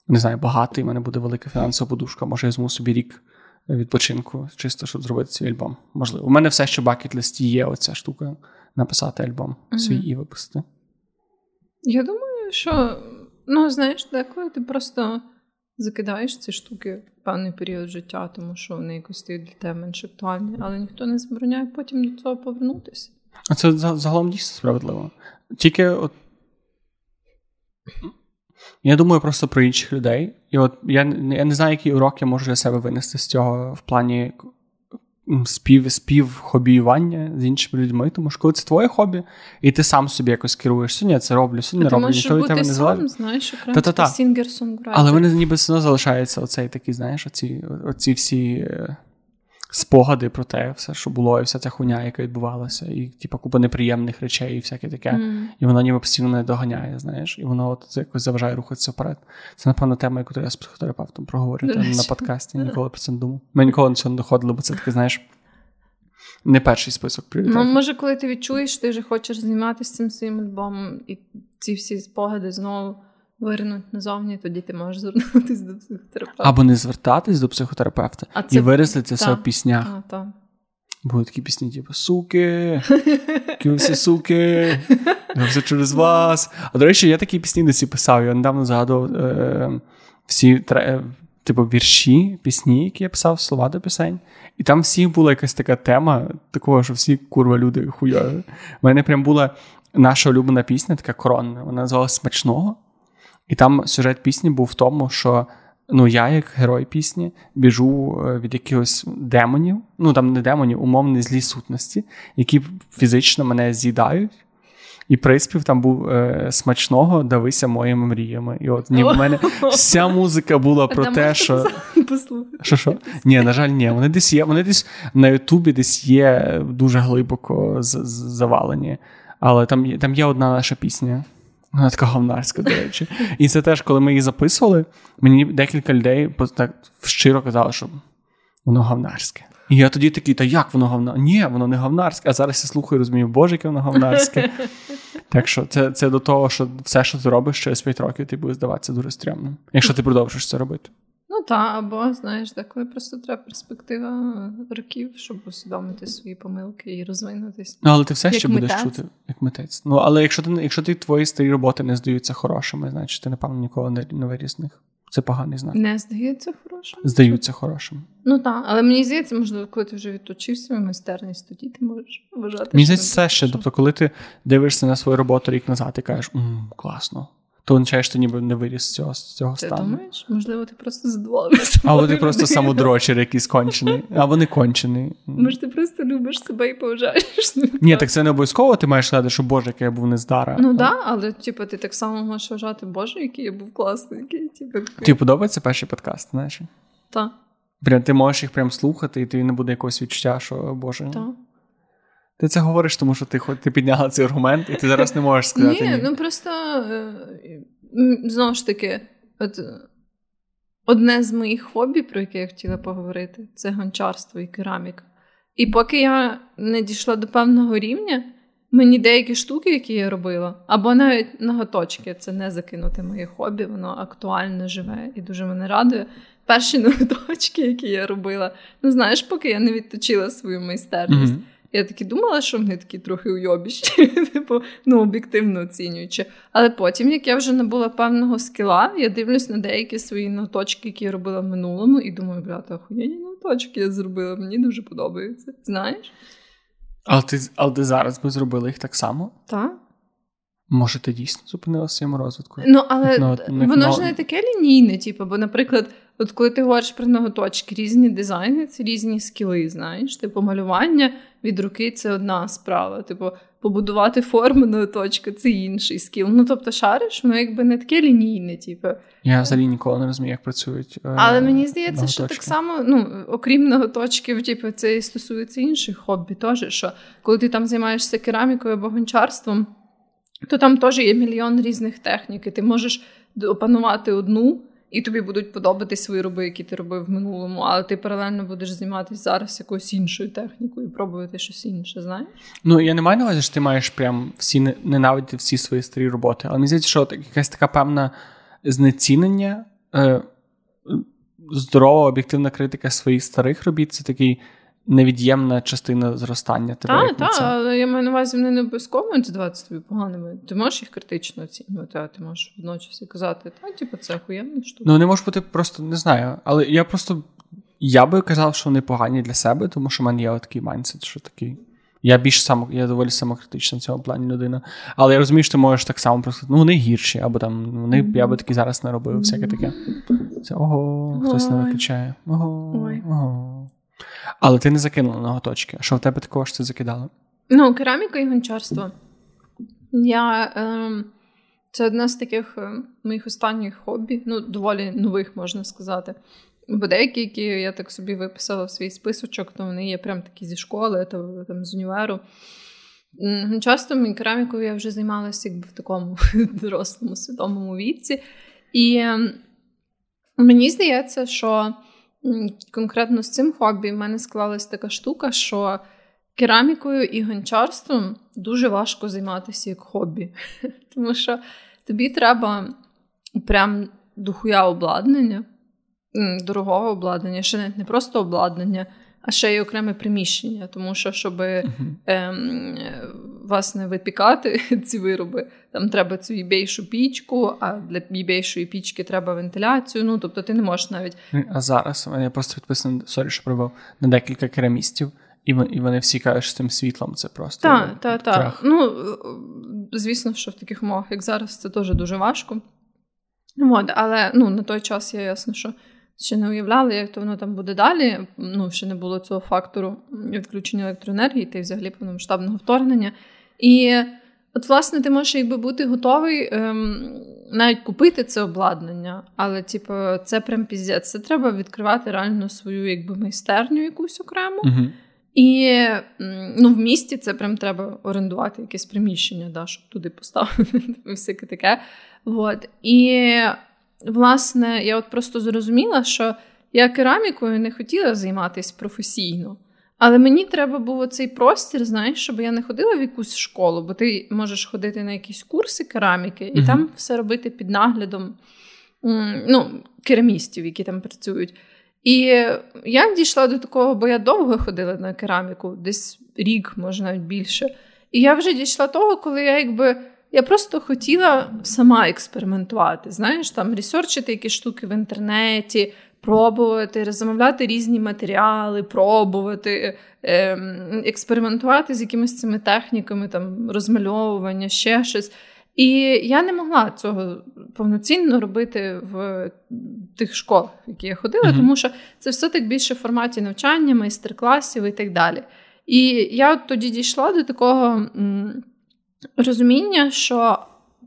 A: не знаю, багатий, в мене буде велика фінансова подушка, може я зму собі рік відпочинку, чисто щоб зробити свій альбом. Можливо. У мене все ще в бакет-листі є оця штука написати альбом mm свій і випустити.
B: Я думаю, що, ну, знаєш, деколи ти просто закидаєш ці штуки в певний період життя, тому що вони якось стають для тебе менш актуальні, але ніхто не забороняє потім до цього повернутися.
A: А це загалом дійсно справедливо. Тільки от. Я думаю просто про інших людей. І от я я не знаю, який урок я можу для себе винести з цього в плані спів, спів хобіювання з іншими людьми. Тому що коли це твоє хобі, і ти сам собі якось керуєш. Сьогодні я це роблю, сьогодні не роблю.
B: Ніхто від тебе не залежить. знаєш, singer-songwriter.
A: Але вони ніби все одно залишаються оцей такий, знаєш, оці, оці всі. Спогади про те, все, що було, і вся ця хуйня, яка відбувалася, і типу, купа неприємних речей, і всяке таке. Mm. І воно ніби постійно мене доганяє, знаєш, і воно от це якось заважає рухатися вперед. Це, напевно, тема, яку я з психотерапевтом проговорю на подкасті. Ніколи про це не думав. Ми ніколи до цього не доходили, бо це таке, знаєш. Не перший список пріоритетів.
B: Ну, може, коли ти відчуєш, ти вже хочеш зніматися цим своїм альбомом, і ці всі спогади знову виринуть назовні, тоді ти можеш звернутися до психотерапевта.
A: Або не звертатись до психотерапевта а це... і виразити це все в піснях.
B: А, та.
A: Будуть такі пісні, типу суки, всі суки, все через вас. А до речі, я такі пісні досі писав. Я недавно згадував е, всі тре, типу, вірші, пісні, які я писав, слова до пісень. І там всіх була якась така тема, такого, що всі курва люди хуйові. У мене прям була наша улюблена пісня, така коронна. Вона називалася Смачного. І там сюжет пісні був в тому, що ну, я, як герой пісні, біжу е, від якихось демонів, ну там не демонів, умовні злі сутності, які фізично мене з'їдають. І приспів там був е, смачного, давися моїми мріями. І от ніби в мене вся музика була про те, що. Що що? Ні, на жаль, ні. Вони десь є, вони десь на Ютубі десь є дуже глибоко завалені. Але там там є одна наша пісня. Вона така говнарська, до речі. І це теж, коли ми її записували, мені декілька людей так щиро казали, що воно говнарське. І я тоді такий, та як воно говнарське? Ні, воно не говнарське. А зараз я слухаю, розумію, боже, яке воно говнарське. Так що це це до того, що все, що ти робиш через 5 років, ти будеш здаватися дуже стрімним, якщо ти продовжиш це робити.
B: Ну так, або знаєш, деколи просто треба перспектива років, щоб усвідомити свої помилки і розвинутися.
A: Ну, але ти все ще будеш чути як митець. Ну, але якщо ти якщо ти твої старі роботи не здаються хорошими, значить ти, напевно, ніколи не, не виріс них. Це поганий знак.
B: Не здаються хорошими?
A: Здаються хорошими.
B: Ну так, але мені здається, можливо, коли ти вже відточив свою майстерність, тоді ти можеш вважати.
A: Мені здається, все ще. Тобто, коли ти дивишся на свою роботу рік назад і кажеш, М, класно то означає, що ти ніби не виріс з цього з цього
B: ти
A: стану.
B: Ти думаєш? Можливо, ти просто задоволений
A: Або ти просто самодрочер якийсь кончений, або не кончений.
B: Може, ти просто любиш себе і поважаєш.
A: Ні, так це не обов'язково, ти маєш сказати, що Боже, який я був нездара.
B: Ну так, да, але типу, ти так само можеш вважати, Боже, який я був класний. який, типу,
A: Тобі подобається перший подкаст, знаєш?
B: Так.
A: Прям ти можеш їх прям слухати, і тобі не буде якогось відчуття, що Боже.
B: Так.
A: Ти це говориш, тому що ти ти підняла цей аргумент, і ти зараз не можеш сказати.
B: Ні, ні. ну просто е, знову ж таки, от одне з моїх хобі, про яке я хотіла поговорити, це гончарство і кераміка. І поки я не дійшла до певного рівня, мені деякі штуки, які я робила, або навіть ноготочки, це не закинути моє хобі, воно актуально живе і дуже мене радує. Перші ноготочки, які я робила, ну знаєш, поки я не відточила свою майстерність. Mm-hmm. Я таки думала, що вони такі трохи уйобіщі, типу, ну, об'єктивно оцінюючи. Але потім, як я вже набула певного скіла, я дивлюсь на деякі свої ноточки, які я робила в минулому, і думаю, брата, охуєнні ноточки я зробила, мені дуже подобається. Знаєш?
A: Але ти але ти зараз би зробила їх так само?
B: Так.
A: Може, ти дійсно зупинила своєму розвитку?
B: Ну, але no, воно ж не таке лінійне, типу, бо, наприклад, от коли ти говориш про ноготочки, різні дизайни це різні скіли, знаєш. Типу, малювання від руки це одна справа. Типу, побудувати форму ноготочка це інший скіл. Ну, тобто, шариш, воно якби не таке лінійне, типу.
A: Я взагалі ніколи не розумію, як працюють. Е,
B: але мені здається, ноготочки. що так само, ну, окрім ноготочків, типу, це і стосується інших хобі, теж, що коли ти там займаєшся керамікою або гончарством то там теж є мільйон різних технік. і Ти можеш опанувати одну, і тобі будуть подобатись вироби, які ти робив в минулому, але ти паралельно будеш займатися зараз якоюсь іншою технікою пробувати щось інше, знаєш?
A: Ну, я не маю на увазі, що ти маєш прям всі ненавидіти всі свої старі роботи. Але мені здається, що якась така певна знецінення, е, здорова, об'єктивна критика своїх старих робіт це такий невід'ємна частина зростання тебе.
B: Так, так, але я маю на увазі, вони не обов'язково здаватися тобі поганими. Ти можеш їх критично оцінювати, а ти можеш водночас і казати, та, типу, це охуєнна штука.
A: Ну, не може бути просто не знаю. Але я просто я би казав, що вони погані для себе, тому що в мене є такий майндсет, що такий. Я більш само, я доволі самокритична в цьому плані людина. Але я розумію, що ти можеш так само просто, ну вони гірші, або там вони mm-hmm. я би такі зараз не робив, всяке таке. Це ого, хтось не виключає. Ого, Ой. ого. Але ти не закинула ноготочки. Що в тебе такого ж ти закидала?
B: Ну, кераміка і гончарство. Я, е, Це одне з таких е, моїх останніх хобі, ну, доволі нових, можна сказати. Бо деякі, які я так собі виписала в свій списочок, то вони є прям такі зі школи, то там з універу. Часто керамікою я вже займалася якби в такому дорослому свідомому віці. І ем, мені здається, що конкретно з цим хобі в мене склалась така штука, що керамікою і гончарством дуже важко займатися як хобі. Тому що тобі треба прям дохуя обладнання, дорогого обладнання, ще не просто обладнання. А ще й окреме приміщення, тому що, щоб uh-huh. Власне випікати ці вироби, там треба цю ібейшу пічку, а для ібейшої пічки треба вентиляцію. Ну тобто ти не можеш навіть.
A: А зараз я просто підписаний, sorry, що перебив на декілька керамістів, і вони всі кажуть, що цим світлом це просто.
B: Так, так, так. Ну звісно, що в таких умовах, як зараз, це теж дуже важко. От, Але ну, на той час я ясно, що ще не уявляли, як то воно там буде далі. Ну, ще не було цього фактору відключення електроенергії та й взагалі повномасштабного вторгнення. І от, власне, ти можеш якби бути готовий ем, навіть купити це обладнання, але, типу, це прям піздець. Це треба відкривати реально свою якби майстерню якусь окрему. uh І ну, в місті це прям треба орендувати якесь приміщення, да, щоб туди поставити всяке таке. Вот. І власне, я от просто зрозуміла, що я керамікою не хотіла займатися професійно. Але мені треба було цей простір, знаєш, щоб я не ходила в якусь школу, бо ти можеш ходити на якісь курси кераміки і uh там все робити під наглядом ну, керамістів, які там працюють. І я дійшла до такого, бо я довго ходила на кераміку, десь рік, може навіть більше. І я вже дійшла того, коли я якби я просто хотіла сама експериментувати. Знаєш, там ресерчити якісь штуки в інтернеті, пробувати, замовляти різні матеріали, пробувати, ем, експериментувати з якимись цими техніками, там розмальовування, ще щось. І я не могла цього повноцінно робити в тих школах, в які я ходила, mm-hmm. тому що це все так більше в форматі навчання, майстер-класів і так далі. І я тоді дійшла до такого розуміння, що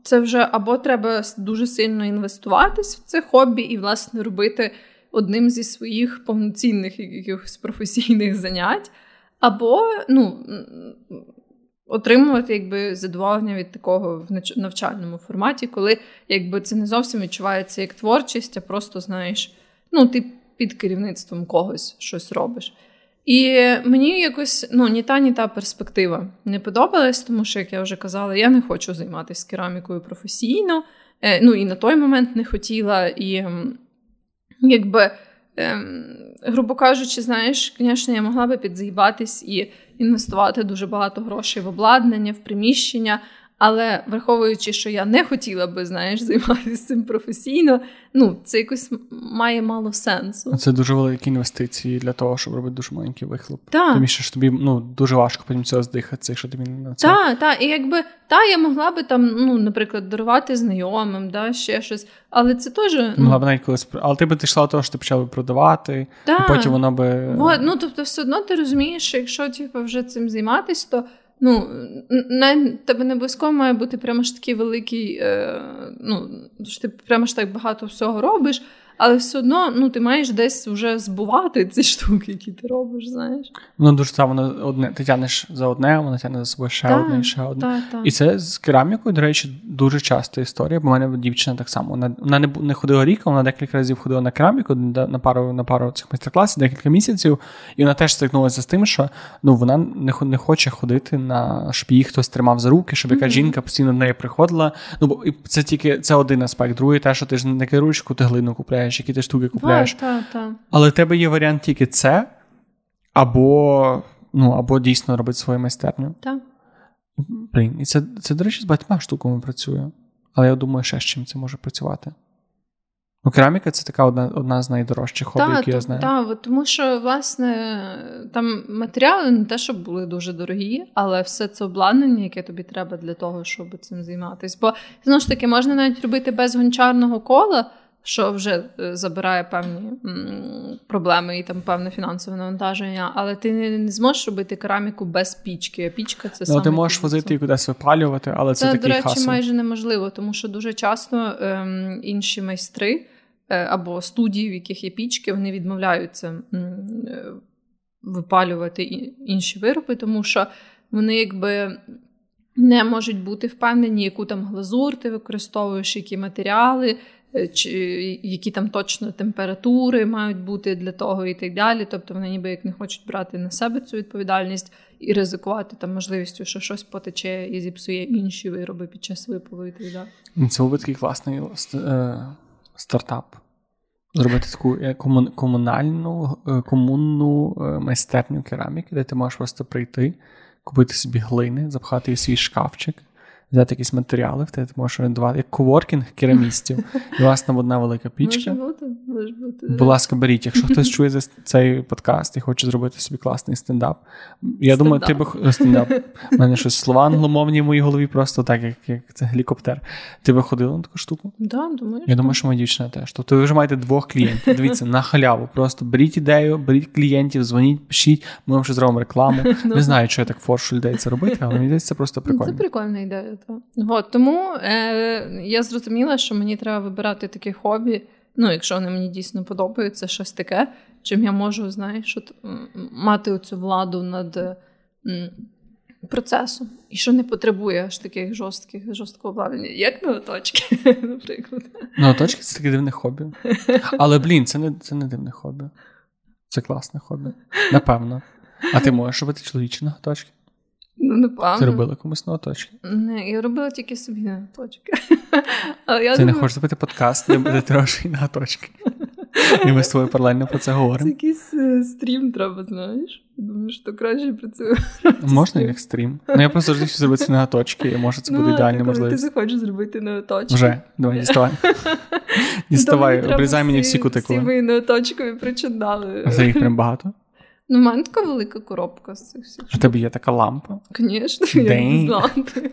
B: це вже або треба дуже сильно інвестуватись в це хобі і, власне, робити одним зі своїх повноцінних якихось професійних занять, або, ну. отримувати якби задоволення від такого в навчальному форматі, коли якби це не зовсім відчувається як творчість, а просто знаєш, ну ти під керівництвом когось щось робиш. І мені якось ну, ні та, ні та перспектива не подобалась, тому що, як я вже казала, я не хочу займатися керамікою професійно. Е, ну і на той момент не хотіла. І якби, ем, грубо кажучи, знаєш, звісно, я могла би підзаїбатись і інвестувати дуже багато грошей в обладнання, в приміщення. Але враховуючи, що я не хотіла би, знаєш, займатися цим професійно, ну це якось має мало сенсу.
A: Це дуже великі інвестиції для того, щоб робити дуже маленький вихлоп.
B: Так.
A: Тому що ж тобі ну дуже важко потім цього здихатися, якщо тобі на це.
B: Так, так. І якби та я могла би там, ну, наприклад, дарувати знайомим, да, ще щось. Але це теж.
A: Ну... Могла б навіть колись Але ти би йшла до того, що ти почала продавати, та. і потім воно би.
B: Вот, ну тобто, все одно ти розумієш, що якщо типу, вже цим займатися, то. Ну, не, тебе не обов'язково має бути прямо ж такий великий, е, ну, що ти прямо ж так багато всього робиш, але все одно ну, ти маєш десь вже збувати ці штуки, які ти робиш, знаєш.
A: Воно дуже це, воно одне, ти тянеш за одне, воно тягне за собою ще
B: так,
A: одне і ще одне.
B: Так, так.
A: І це з керамікою, до речі, дуже часто історія, бо в мене дівчина так само. Вона вона не не ходила рік, вона декілька разів ходила на кераміку на пару на пару цих майстер-класів, декілька місяців, і вона теж стикнулася з тим, що ну, вона не не хоче ходити на щоб її хтось тримав за руки, щоб яка mm-hmm. жінка постійно до неї приходила. Ну, бо це тільки це один аспект. Другий те, що ти ж не керуєш, ти глину купляєш, які ти штуки купляєш.
B: Та, та.
A: Але в тебе є варіант тільки це, або ну, або дійсно робити свою майстерню.
B: Так.
A: Блін, і це, це, до речі, з багатьма штуками працює. Але я думаю, ще з чим це може працювати. Ну, кераміка це така одна одна з найдорожчих хобі, які я знаю.
B: Так, тому що, власне, там матеріали не те, щоб були дуже дорогі, але все це обладнання, яке тобі треба для того, щоб цим займатися. Бо знову ж таки, можна навіть робити без гончарного кола, що вже е, забирає певні проблеми і там певне фінансове навантаження, але ти не, не зможеш робити кераміку без пічки. А пічка це ну, саме
A: ти можеш возити і кудись випалювати, але це,
B: це
A: такий
B: до речі,
A: hassle.
B: майже неможливо, тому що дуже часто ем, інші майстри е, або студії, в яких є пічки, вони відмовляються е, випалювати інші вироби, тому що вони якби. Не можуть бути впевнені, яку там глазур ти використовуєш, які матеріали, чи які там точно температури мають бути для того і так далі. Тобто вони ніби як не хочуть брати на себе цю відповідальність і ризикувати там можливістю, що щось потече і зіпсує інші вироби під час випалу і так далі.
A: Це був такий класний е, стартап. Зробити таку е, комунальну комунну майстерню кераміки, де ти можеш просто прийти, купити собі глини, запхати її в свій шкафчик взяти якісь матеріали, в тебе ти можеш орендувати як коворкінг керамістів. І у вас там одна велика пічка.
B: Може бути, може бути.
A: Будь ласка, беріть. Якщо хтось чує цей подкаст і хоче зробити собі класний стендап. Я стендап. думаю, ти би стендап. У мене щось слова англомовні в моїй голові, просто так, як як це гелікоптер. Ти би ходила на таку штуку?
B: Да, думаю,
A: Я думаю, що моя дівчина теж. Тобто ви вже маєте двох клієнтів. Дивіться, на халяву. Просто беріть ідею, беріть клієнтів, дзвоніть, пишіть, ми вам ще зробимо рекламу. Ну. Не знаю, що я так форшу людей це робити, але мені здається, це просто прикольно.
B: Це прикольна ідея. Так. От, тому е, я зрозуміла, що мені треба вибирати таке хобі. Ну, якщо вони мені дійсно подобаються, щось таке, чим я можу, знаєш, от, мати оцю владу над м, процесом. І що не потребує аж таких жорстких жорсткого обладнання, як ноготочки, наприклад.
A: Ноготочки це таке дивне хобі. Але, блін, це не це не дивне хобі. Це класне хобі. Напевно. А ти можеш робити чоловічі ноготочки?
B: Ну, напевно.
A: Ти робила комусь на оточки?
B: Не, я робила тільки собі на точки.
A: Але я Ти думаю... не хочеш зробити подкаст, де буде трошки на точки. І ми з тобою паралельно про це говоримо.
B: Це якийсь е, стрім треба, знаєш. Я думаю, що краще працює.
A: Можна як стрім. Ну я просто завжди зробити на точки, і може це буде ну, ідеальна можливість.
B: Ти захочеш зробити на точки.
A: Вже, давай, діставай. Діставай, обрізай мені всі кутикули.
B: Всі мої ноточкові причиндали.
A: А це їх прям багато?
B: Ну, в мене така велика коробка з цих всіх.
A: У тебе є така лампа?
B: Звісно, я без лампи.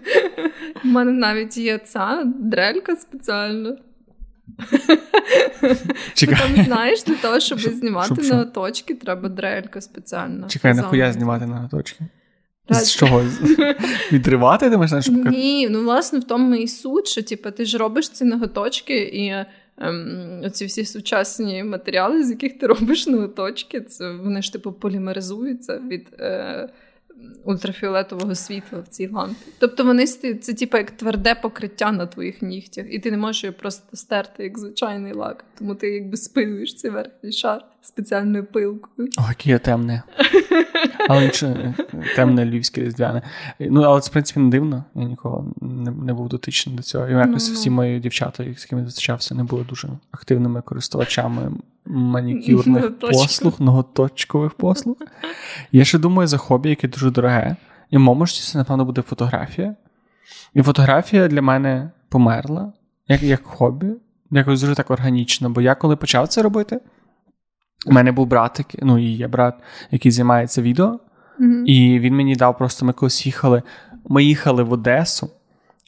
B: У мене навіть є ця дрелька спеціальна. Чекай. Там, знаєш, для того, щоб Шо, знімати ноготочки, треба дрелька спеціальна.
A: Чекай, нахуя знімати ноготочки? З чого? Відривати ти?
B: Ні, ну власне в тому і суть, що типу, ти ж робиш ці ноготочки і ем, оці всі сучасні матеріали, з яких ти робиш ноготочки, це вони ж типу полімеризуються від. Е, ультрафіолетового світла в цій лампі. Тобто вони це типу як тверде покриття на твоїх нігтях, і ти не можеш його просто стерти як звичайний лак. Тому ти якби спилюєш цей верхній шар спеціальною пилкою.
A: О, яке я темне. Але інше темне львівське різдвяне. Ну, але це, в принципі, не дивно. Я ніколи не, не був дотичний до цього. І якось
B: Ну, ну.
A: всі мої дівчата, з якими зустрічався, не були дуже активними користувачами манікюрних послуг, ноготочкових послуг. Я ще думаю за хобі, яке дуже дороге. І в це, напевно, буде фотографія. І фотографія для мене померла як, як хобі, якось дуже так органічно. Бо я коли почав це робити, у мене був брат, ну і є брат, який займається відео,
B: Мгм.
A: і він мені дав просто ми колись їхали. Ми їхали в Одесу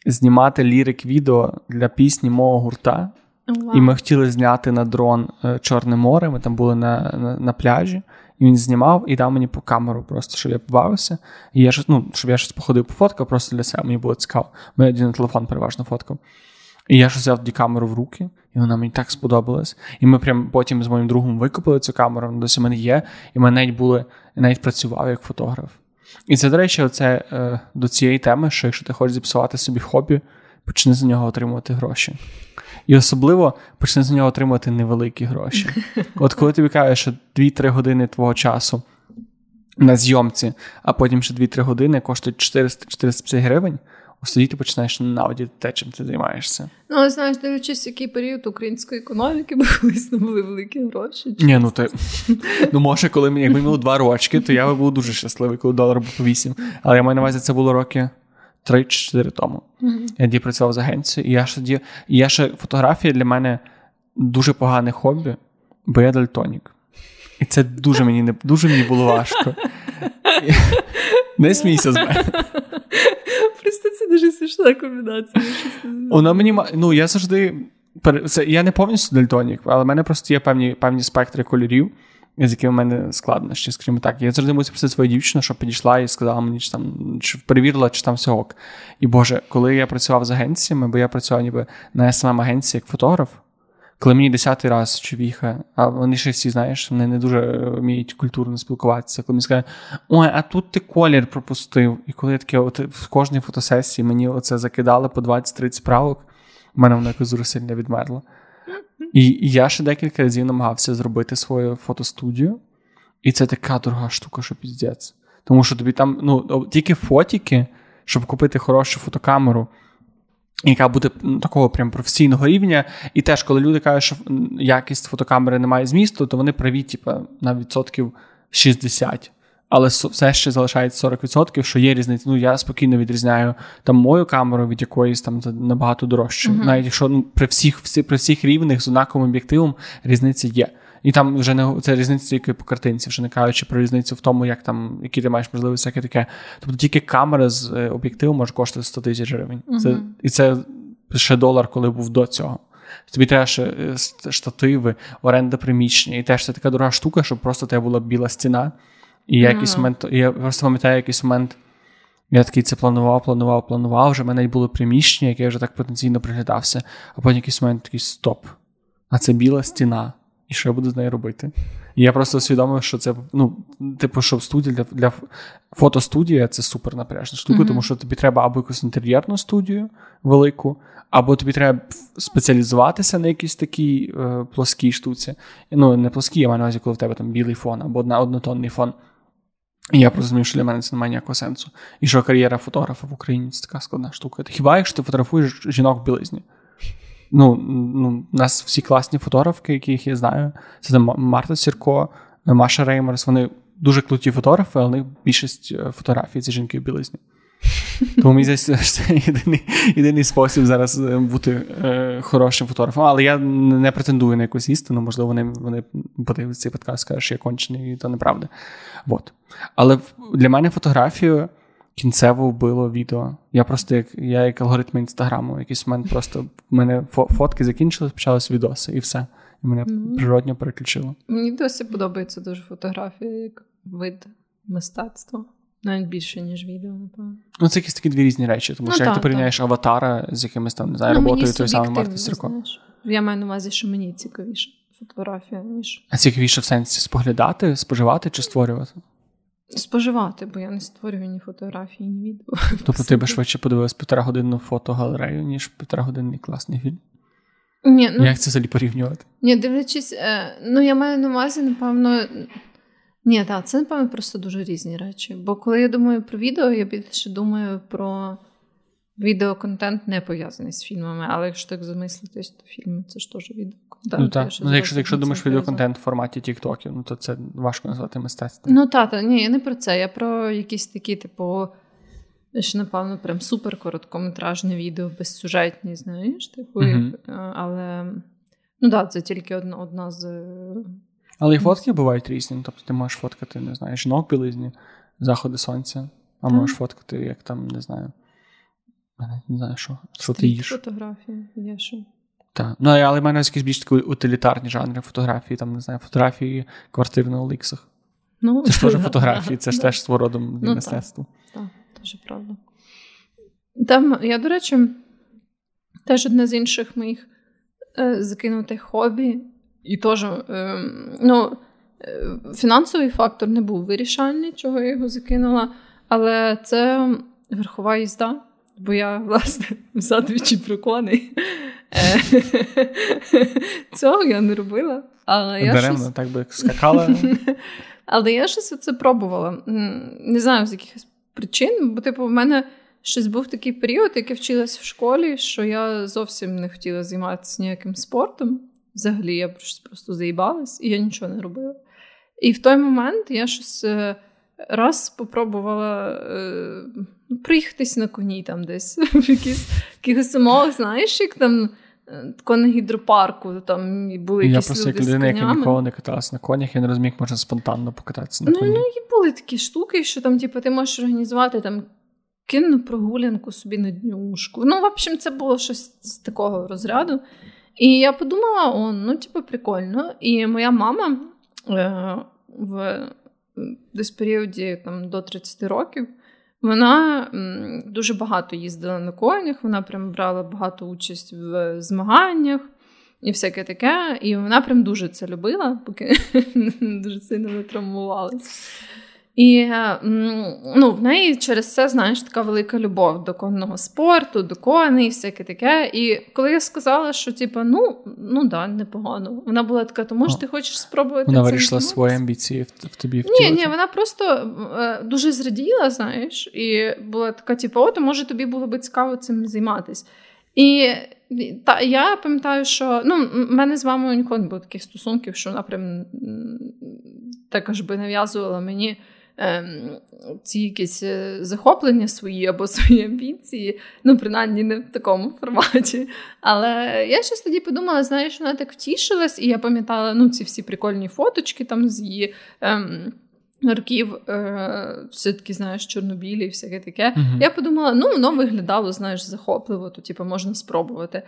A: знімати лірик відео для пісні мого гурта.
B: Вау.
A: І ми хотіли зняти на дрон е, Чорне море. Ми там були на, на, на пляжі, і він знімав і дав мені по камеру, просто щоб я побавився. І я ну, щоб я щось походив пофоткав просто для себе, мені було цікаво. Тоді на телефон переважно фоткав. І я ж взяв тоді камеру в руки, і вона мені так сподобалась. І ми прям потім з моїм другом викупили цю камеру, вона досі в мене є, і ми навіть були, навіть працював як фотограф. І це, до речі, оце е, до цієї теми, що якщо ти хочеш зіпсувати собі хобі, почни за нього отримувати гроші. І особливо почни за нього отримувати невеликі гроші. От коли тобі кажуть, що 2-3 години твого часу на зйомці, а потім ще 2-3 години коштують 400-450 гривень, ось тоді ти починаєш ненавидіти те, чим ти займаєшся.
B: Ну, але знаєш, дивлячись, який період української економіки, бо колись не були великі гроші. чи-
A: Ні, ну ти ну може, коли мені якби мені було 2 рочки, то я би був дуже щасливий, коли долар був по 8. Але я маю на увазі, це було роки 3-4 тому. Я тоді працював з агенцією, і я ж тоді, і я ще фотографія для мене дуже погане хобі, бо я дальтонік. І це дуже мені не дуже мені було важко. Не смійся з мене.
B: Дуже смішна комбінація.
A: Воно мені ну я завжди це я не повністю дальтонік, але в мене просто є певні певні спектри кольорів, з якими в мене складнощі, скажімо так. Я завжди мусив просити свою дівчину, щоб підійшла і сказала мені, чи там чи перевірила, чи там все ок. І Боже, коли я працював з агенціями, бо я працював ніби на SMM агенції як фотограф. Коли мені десятий раз чувіха, а вони ще всі, знаєш, вони не дуже вміють культурно спілкуватися. Коли мені скажуть, ой, а тут ти колір пропустив. І коли я таке, от в кожній фотосесії мені оце закидали по 20-30 правок, в мене воно якось дуже сильно відмерло. І, і я ще декілька разів намагався зробити свою фотостудію, і це така дорога штука, що піздець. Тому що тобі там, ну, тільки фотіки, щоб купити хорошу фотокамеру, яка буде такого прям професійного рівня. І теж, коли люди кажуть, що якість фотокамери не має змісту, то вони праві, типу, на відсотків 60. Але все ще залишається 40%, що є різниця. Ну, я спокійно відрізняю там мою камеру від якоїсь там набагато дорожче.
B: Мгм.
A: Навіть якщо ну, при всіх, всі, при всіх рівнях з однаковим об'єктивом різниця є. І там вже не це різниця тільки по картинці, вже не кажучи про різницю в тому, як там, які ти маєш можливості, всяке таке. Тобто тільки камера з е, об'єктивом може коштувати 100 тисяч гривень. Це,
B: Мгм.
A: і це ще долар, коли був до цього. Тобі треба ще е, штативи, оренда приміщення, і теж це така дорога штука, щоб просто тебе була біла стіна. І я
B: Ага.
A: якийсь момент, я просто пам'ятаю якийсь момент. Я такий це планував, планував, планував. Вже в мене й було приміщення, яке я вже так потенційно приглядався, а потім якийсь момент такий стоп. А це біла стіна. І що я буду з нею робити? І я просто усвідомив, що це, ну, типу, що в студії для, для фотостудія це супер напряжна штука,
B: Мгм.
A: тому що тобі треба або якусь інтер'єрну студію велику, або тобі треба спеціалізуватися на якійсь такій е, плоскій штуці. Ну, не плоскій, я маю на увазі, коли в тебе там білий фон або одна, однотонний фон. І я просто розумію, що для мене це не має ніякого сенсу. І що кар'єра фотографа в Україні це така складна штука. Хіба якщо ти фотографуєш жінок в білизні? Ну, ну, у нас всі класні фотографки, яких я знаю. Це там Марта Сірко, Маша Реймерс. Вони дуже круті фотографи, але у них більшість е, фотографій це жінки в білизні. Тому мені здається, що це єдиний, єдиний спосіб зараз е, бути е, хорошим фотографом. Але я не претендую на якусь істину. Можливо, вони, вони подивляться цей подкаст, скажуть, що я кончений, і то неправда. Вот. Але для мене фотографію кінцево вбило відео. Я просто як я як алгоритм інстаграму, в якийсь момент просто в мене фо- фотки закінчились, почалися відоси, і все. І мене
B: Мгм.
A: природньо переключило.
B: Мені досі подобається дуже фотографія як вид мистецтва. Навіть більше, ніж відео, напевно.
A: Ну, це якісь такі дві різні речі, тому
B: Ну,
A: що як ти порівняєш аватара з якимись там не знаю,
B: Ну,
A: роботою той самий Марти Сірко.
B: Я маю на увазі, що мені цікавіше фотографія, ніж.
A: А цікавіше в сенсі споглядати, споживати чи створювати?
B: Споживати, бо я не створюю ні фотографії, ні відео.
A: Тобто ти би швидше подивилась півторагодинну фотогалерею, ніж півторагодинний класний фільм?
B: Ні, ну,
A: Як це взагалі порівнювати?
B: Ні, дивлячись, е, ну я маю на увазі, напевно. Ні, так, це, напевно, просто дуже різні речі. Бо коли я думаю про відео, я більше думаю про відеоконтент, не пов'язаний з фільмами. Але якщо так замислитись, то фільми це ж теж відеоконтент.
A: Ну так, ну, якщо якщо думаєш відеоконтент в форматі тіктоків, ну то це важко назвати мистецтвом.
B: Ну так, та, ні, я не про це. Я про якісь такі, типу. Ще, напевно, прям супер короткометражне відео, безсюжетні, знаєш, типу, uh-huh. але ну так, це тільки одна одна з.
A: Але і фотки бувають різні. Тобто ти можеш фоткати, не знаю, жінок білизні, заходи сонця, а можеш фоткати, як там, не знаю. Не знаю, що що ти їш.
B: фотографії є що.
A: Так. Ну, але в мене якісь більш такі утилітарні жанри фотографії, там, не знаю, фотографії квартир на Оликсах. Ну, Це ж теж фотографії, це ж теж свого родом ну, мистецтво.
B: Так, так, теж правда. Там, я, до речі, теж одне з інших моїх е, закинутих хобі, і теж е, ну, е, фінансовий фактор не був вирішальний, чого я його закинула, але це верхова їзда, бо я, власне, задвічі приконаний. Е, цього я не робила. Але я
A: Даремно,
B: щось...
A: так би скакала.
B: Але я щось це пробувала. Не знаю, з якихось причин, бо, типу, в мене щось був такий період, як я вчилась в школі, що я зовсім не хотіла займатися ніяким спортом. Взагалі, я просто заїбалась, і я нічого не робила. І в той момент я щось е, раз спробувала приїхатись на коні там десь в якихось умовах, знаєш, як там. Е, тако на гідропарку, там були якісь
A: Я просто
B: як
A: людина, яка ніколи не каталась на конях, я не розумію, як можна спонтанно покататися на
B: ну,
A: коні.
B: Ну, і були такі штуки, що там, типу, ти можеш організувати там кінну прогулянку собі на днюшку. Ну, в общем, це було щось з такого розряду. І я подумала: о, ну, типу, прикольно. І моя мама е, в десь періоді там, до 30 років. Вона дуже багато їздила на конях, вона прям брала багато участь в змаганнях і всяке таке. І вона прям дуже це любила, поки дуже сильно не травмувалася. І ну, в неї через це, знаєш, така велика любов до конного спорту, до коней, всяке таке. І коли я сказала, що типу, ну ну да, непогано. Вона була така, тому що ти хочеш спробувати.
A: Вона вирішила свої амбіції в, в тобі
B: втілити? Ні, ні, вона просто е, дуже зраділа, знаєш, і була така, типу, о, то може тобі було би цікаво цим займатися. І та, я пам'ятаю, що ну, в мене з мамою ніколи не було таких стосунків, що вона прям також би нав'язувала мені. Ем, ці якісь е, захоплення свої або свої амбіції, ну, принаймні, не в такому форматі. Але я щось тоді подумала, знаєш, вона так втішилась, і я пам'ятала ну, ці всі прикольні фоточки там з її. Ем, Років е, все-таки, знаєш, чорнобілі і всяке таке. uh Я подумала, ну воно виглядало, знаєш, захопливо, то типу, можна спробувати.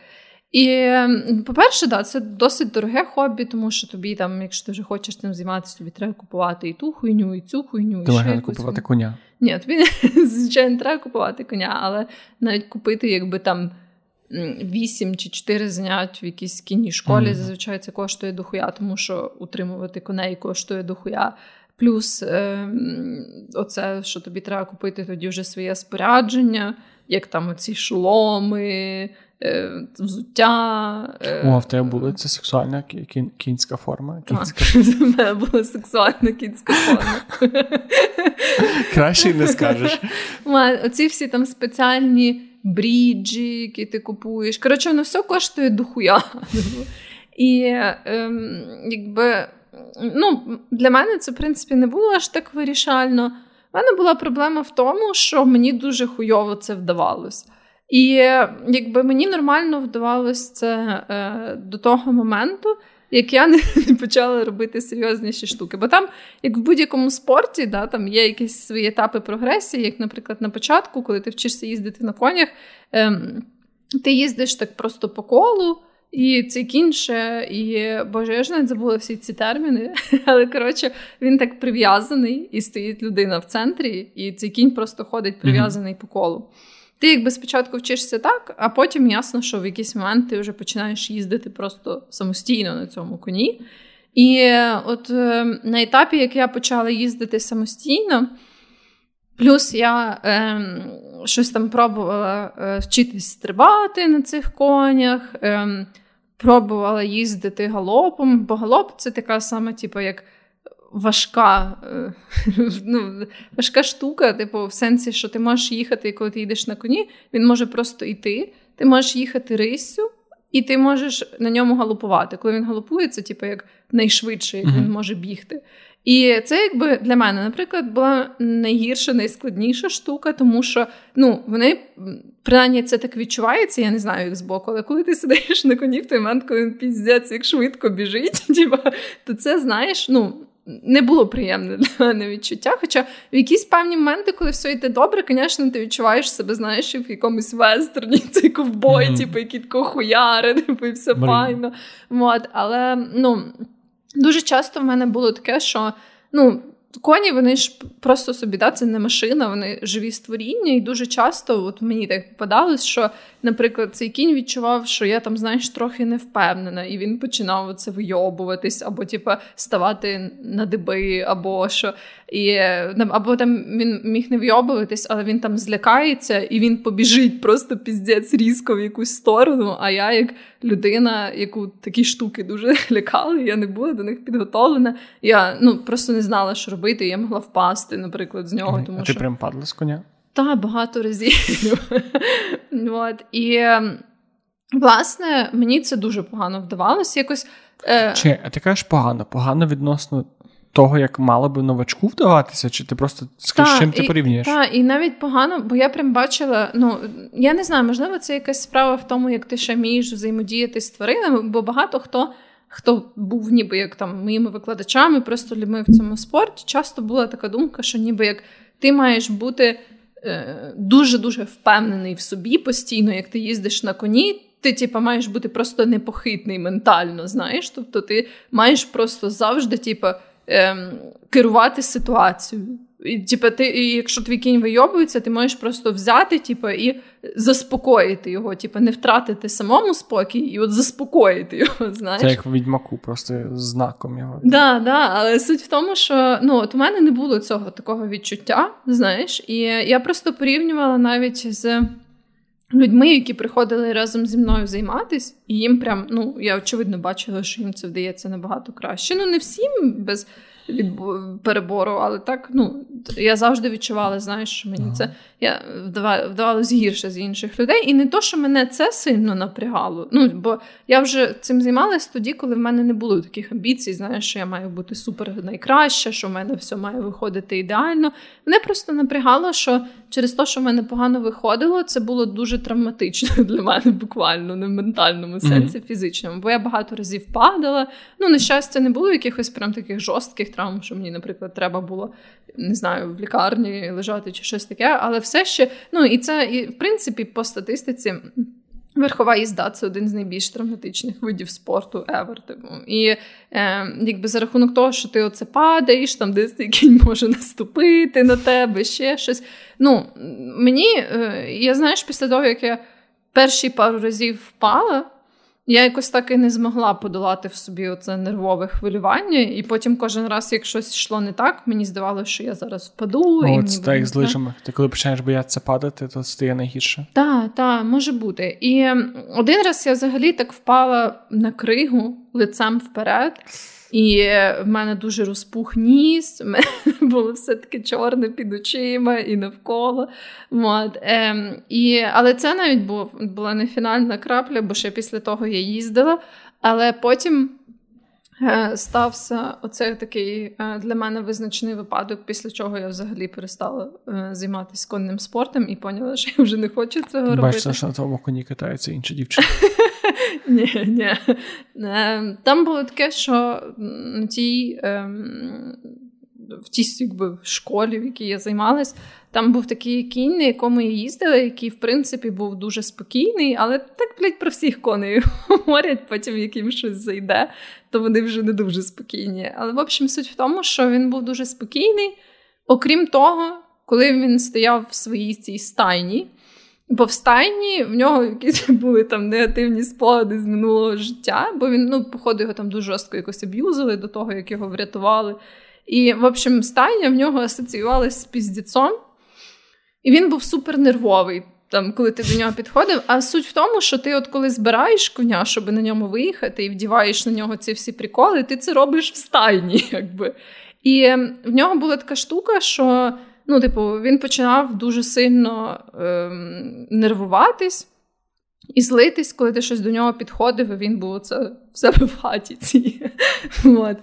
B: І, по-перше, да, це досить дороге хобі, тому що тобі, там, якщо ти вже хочеш цим займатися, тобі треба купувати і ту хуйню, і цю хуйню.
A: Ти
B: можна
A: купувати коня.
B: Ні, тобі, звичайно, треба купувати коня, але навіть купити, якби там. Вісім чи чотири занять в якійсь кінній школі. Mm-hmm. Зазвичай це коштує дохуя, тому що утримувати коней коштує дохуя. Плюс е, оце, що тобі треба купити тоді вже своє спорядження, як там оці шоломи, взуття.
A: Е, О, в тебе була це сексуальна кінська форма.
B: Кінська. В мене була сексуальна кінська форма.
A: Краще не скажеш.
B: Оці всі там спеціальні бріджі, які ти купуєш. Коротше, воно все коштує дохуя. І ем, якби ну, для мене це, в принципі, не було аж так вирішально. У мене була проблема в тому, що мені дуже хуйово це вдавалось. І якби мені нормально вдавалося це е, до того моменту, як я не, не почала робити серйозніші штуки. Бо там, як в будь-якому спорті, да, там є якісь свої етапи прогресії, як, наприклад, на початку, коли ти вчишся їздити на конях, е, ти їздиш так просто по колу. І це кінше, і боже, я ж навіть забула всі ці терміни. Але коротше, він так прив'язаний, і стоїть людина в центрі, і цей кінь просто ходить прив'язаний mm-hmm. по колу. Ти якби спочатку вчишся так, а потім ясно, що в якийсь момент ти вже починаєш їздити просто самостійно на цьому коні. І от е, на етапі, як я почала їздити самостійно, плюс я е, щось там пробувала е, вчитись стрибати на цих конях, е, пробувала їздити галопом, бо галоп це така сама, типу, як важка е, ну, важка штука, типу, в сенсі, що ти можеш їхати, і коли ти їдеш на коні, він може просто йти, ти можеш їхати риссю. І ти можеш на ньому галопувати. Коли він галопує, це типу як найшвидше, як він може бігти. І це якби для мене, наприклад, була найгірша, найскладніша штука, тому що ну, вони принаймні це так відчувається, я не знаю як збоку, але коли ти сидиш на коні в той момент, коли він піздець, як швидко біжить, то це знаєш, ну. Не було приємне для мене відчуття. Хоча в якісь певні моменти, коли все йде добре, звісно, ти відчуваєш себе, знаєш, в якомусь вестерні, цей ковбой, mm-hmm. типу, який тако хуяри, типу, і все Марі. файно. От, Але ну, Дуже часто в мене було таке, що ну, коні вони ж просто собі, да, це не машина, вони живі створіння. І дуже часто от мені так попадалось, що, наприклад, цей кінь відчував, що я там, знаєш, трохи не впевнена, і він починав це вийобуватись, або типу, ставати на диби, або що. І, Або там він міг не вйобуватись, але він там злякається і він побіжить просто піздець різко в якусь сторону. А я, як людина, яку такі штуки дуже лякали, я не була до них підготовлена. Я ну просто не знала, що робити. Я могла впасти, наприклад, з нього. Тому
A: а ти
B: що...
A: прям падала з коня?
B: Так, багато разів. От. І ем, власне мені це дуже погано вдавалося. Якось.
A: Е, Чи а ти кажеш погано? Погано відносно того, як мало би новачку вдаватися, чи ти просто з чим ти порівнюєш?
B: Так, і навіть погано, бо я прям бачила. Ну я не знаю, можливо, це якась справа в тому, як ти ще вмієш взаємодіяти з тваринами, бо багато хто. Хто був ніби як там моїми викладачами, просто людьми в цьому спорті, часто була така думка, що ніби як ти маєш бути дуже-дуже впевнений в собі постійно, як ти їздиш на коні, ти типу, маєш бути просто непохитний ментально, знаєш. Тобто ти маєш просто завжди, типу, ем, керувати ситуацією. І, типу, ти, і Якщо твій кінь вийобується, ти можеш просто взяти типу, і заспокоїти його, типу, не втратити самому спокій і от заспокоїти його. знаєш.
A: Це як в відьмаку, просто знаком його.
B: Да, да, Але суть в тому, що ну, от у мене не було цього такого відчуття, знаєш, і я просто порівнювала навіть з людьми, які приходили разом зі мною займатися, і їм прям, ну, я очевидно бачила, що їм це вдається набагато краще. Ну, не всім без від перебору, але так, ну, я завжди відчувала, знаєш, що мені це я вдавалося гірше з інших людей. І не то, що мене це сильно напрягало. Ну, бо я вже цим займалась тоді, коли в мене не було таких амбіцій, знаєш, що я маю бути супер найкраща, що в мене все має виходити ідеально. Мене просто напрягало, що через те, що в мене погано виходило, це було дуже травматично для мене, буквально, не в ментальному сенсі, mm-hmm. фізичному. Бо я багато разів падала. Ну, на щастя, не було якихось прям таких жорстких травм, що мені, наприклад, треба було не знаю, в лікарні лежати чи щось таке. Але все ще, ну і це, і, в принципі, по статистиці. Верхова їзда це один з найбільш травматичних видів спорту ever. Типу. І е, якби за рахунок того, що ти оце падаєш, там десь кінь може наступити на тебе, ще щось. Ну, Мені, е, я знаєш, після того, як я перші пару разів впала, я якось так і не змогла подолати в собі оце нервове хвилювання, і потім кожен раз, як щось йшло не так, мені здавалося, що я зараз впаду.
A: О,
B: і
A: це так з лижами. Ти коли починаєш боятися падати, то стає найгірше.
B: Так, так, може бути. І один раз я взагалі так впала на кригу лицем вперед. І в мене дуже розпух ніс, в мене було все таке чорне під очима і навколо. От. Ем, і, Але це навіть був, була не фінальна крапля, бо ще після того я їздила. Але потім е, стався оцей такий е, для мене визначений випадок, після чого я взагалі перестала е, займатися конним спортом і поняла, що я вже не хочу цього робити.
A: Бачите, що на тому коні катаються інші дівчини.
B: Ні, ні. Там було таке, що на тій ем, в тій якби, школі, в якій я займалась, там був такий кінь, на якому я їздила, який, в принципі, був дуже спокійний, але так, блядь, про всіх коней говорять, потім яким щось зайде, то вони вже не дуже спокійні. Але, в общем, суть в тому, що він був дуже спокійний. Окрім того, коли він стояв в своїй цій стайні. Бо в стайні в нього якісь були там негативні спогади з минулого життя, бо він, ну, походу, його там дуже жорстко якось аб'юзили до того, як його врятували. І, в общем, стайня в нього асоціювалася з піздіцом, і він був супер нервовий, там, коли ти до нього підходив. А суть в тому, що ти, от коли збираєш коня, щоб на ньому виїхати, і вдіваєш на нього ці всі приколи, ти це робиш в стайні. якби. І в нього була така штука, що. Ну, типу, він починав дуже сильно ем, нервуватись і злитись, коли ти щось до нього підходив, і він був це в себе в хаті. ці. От.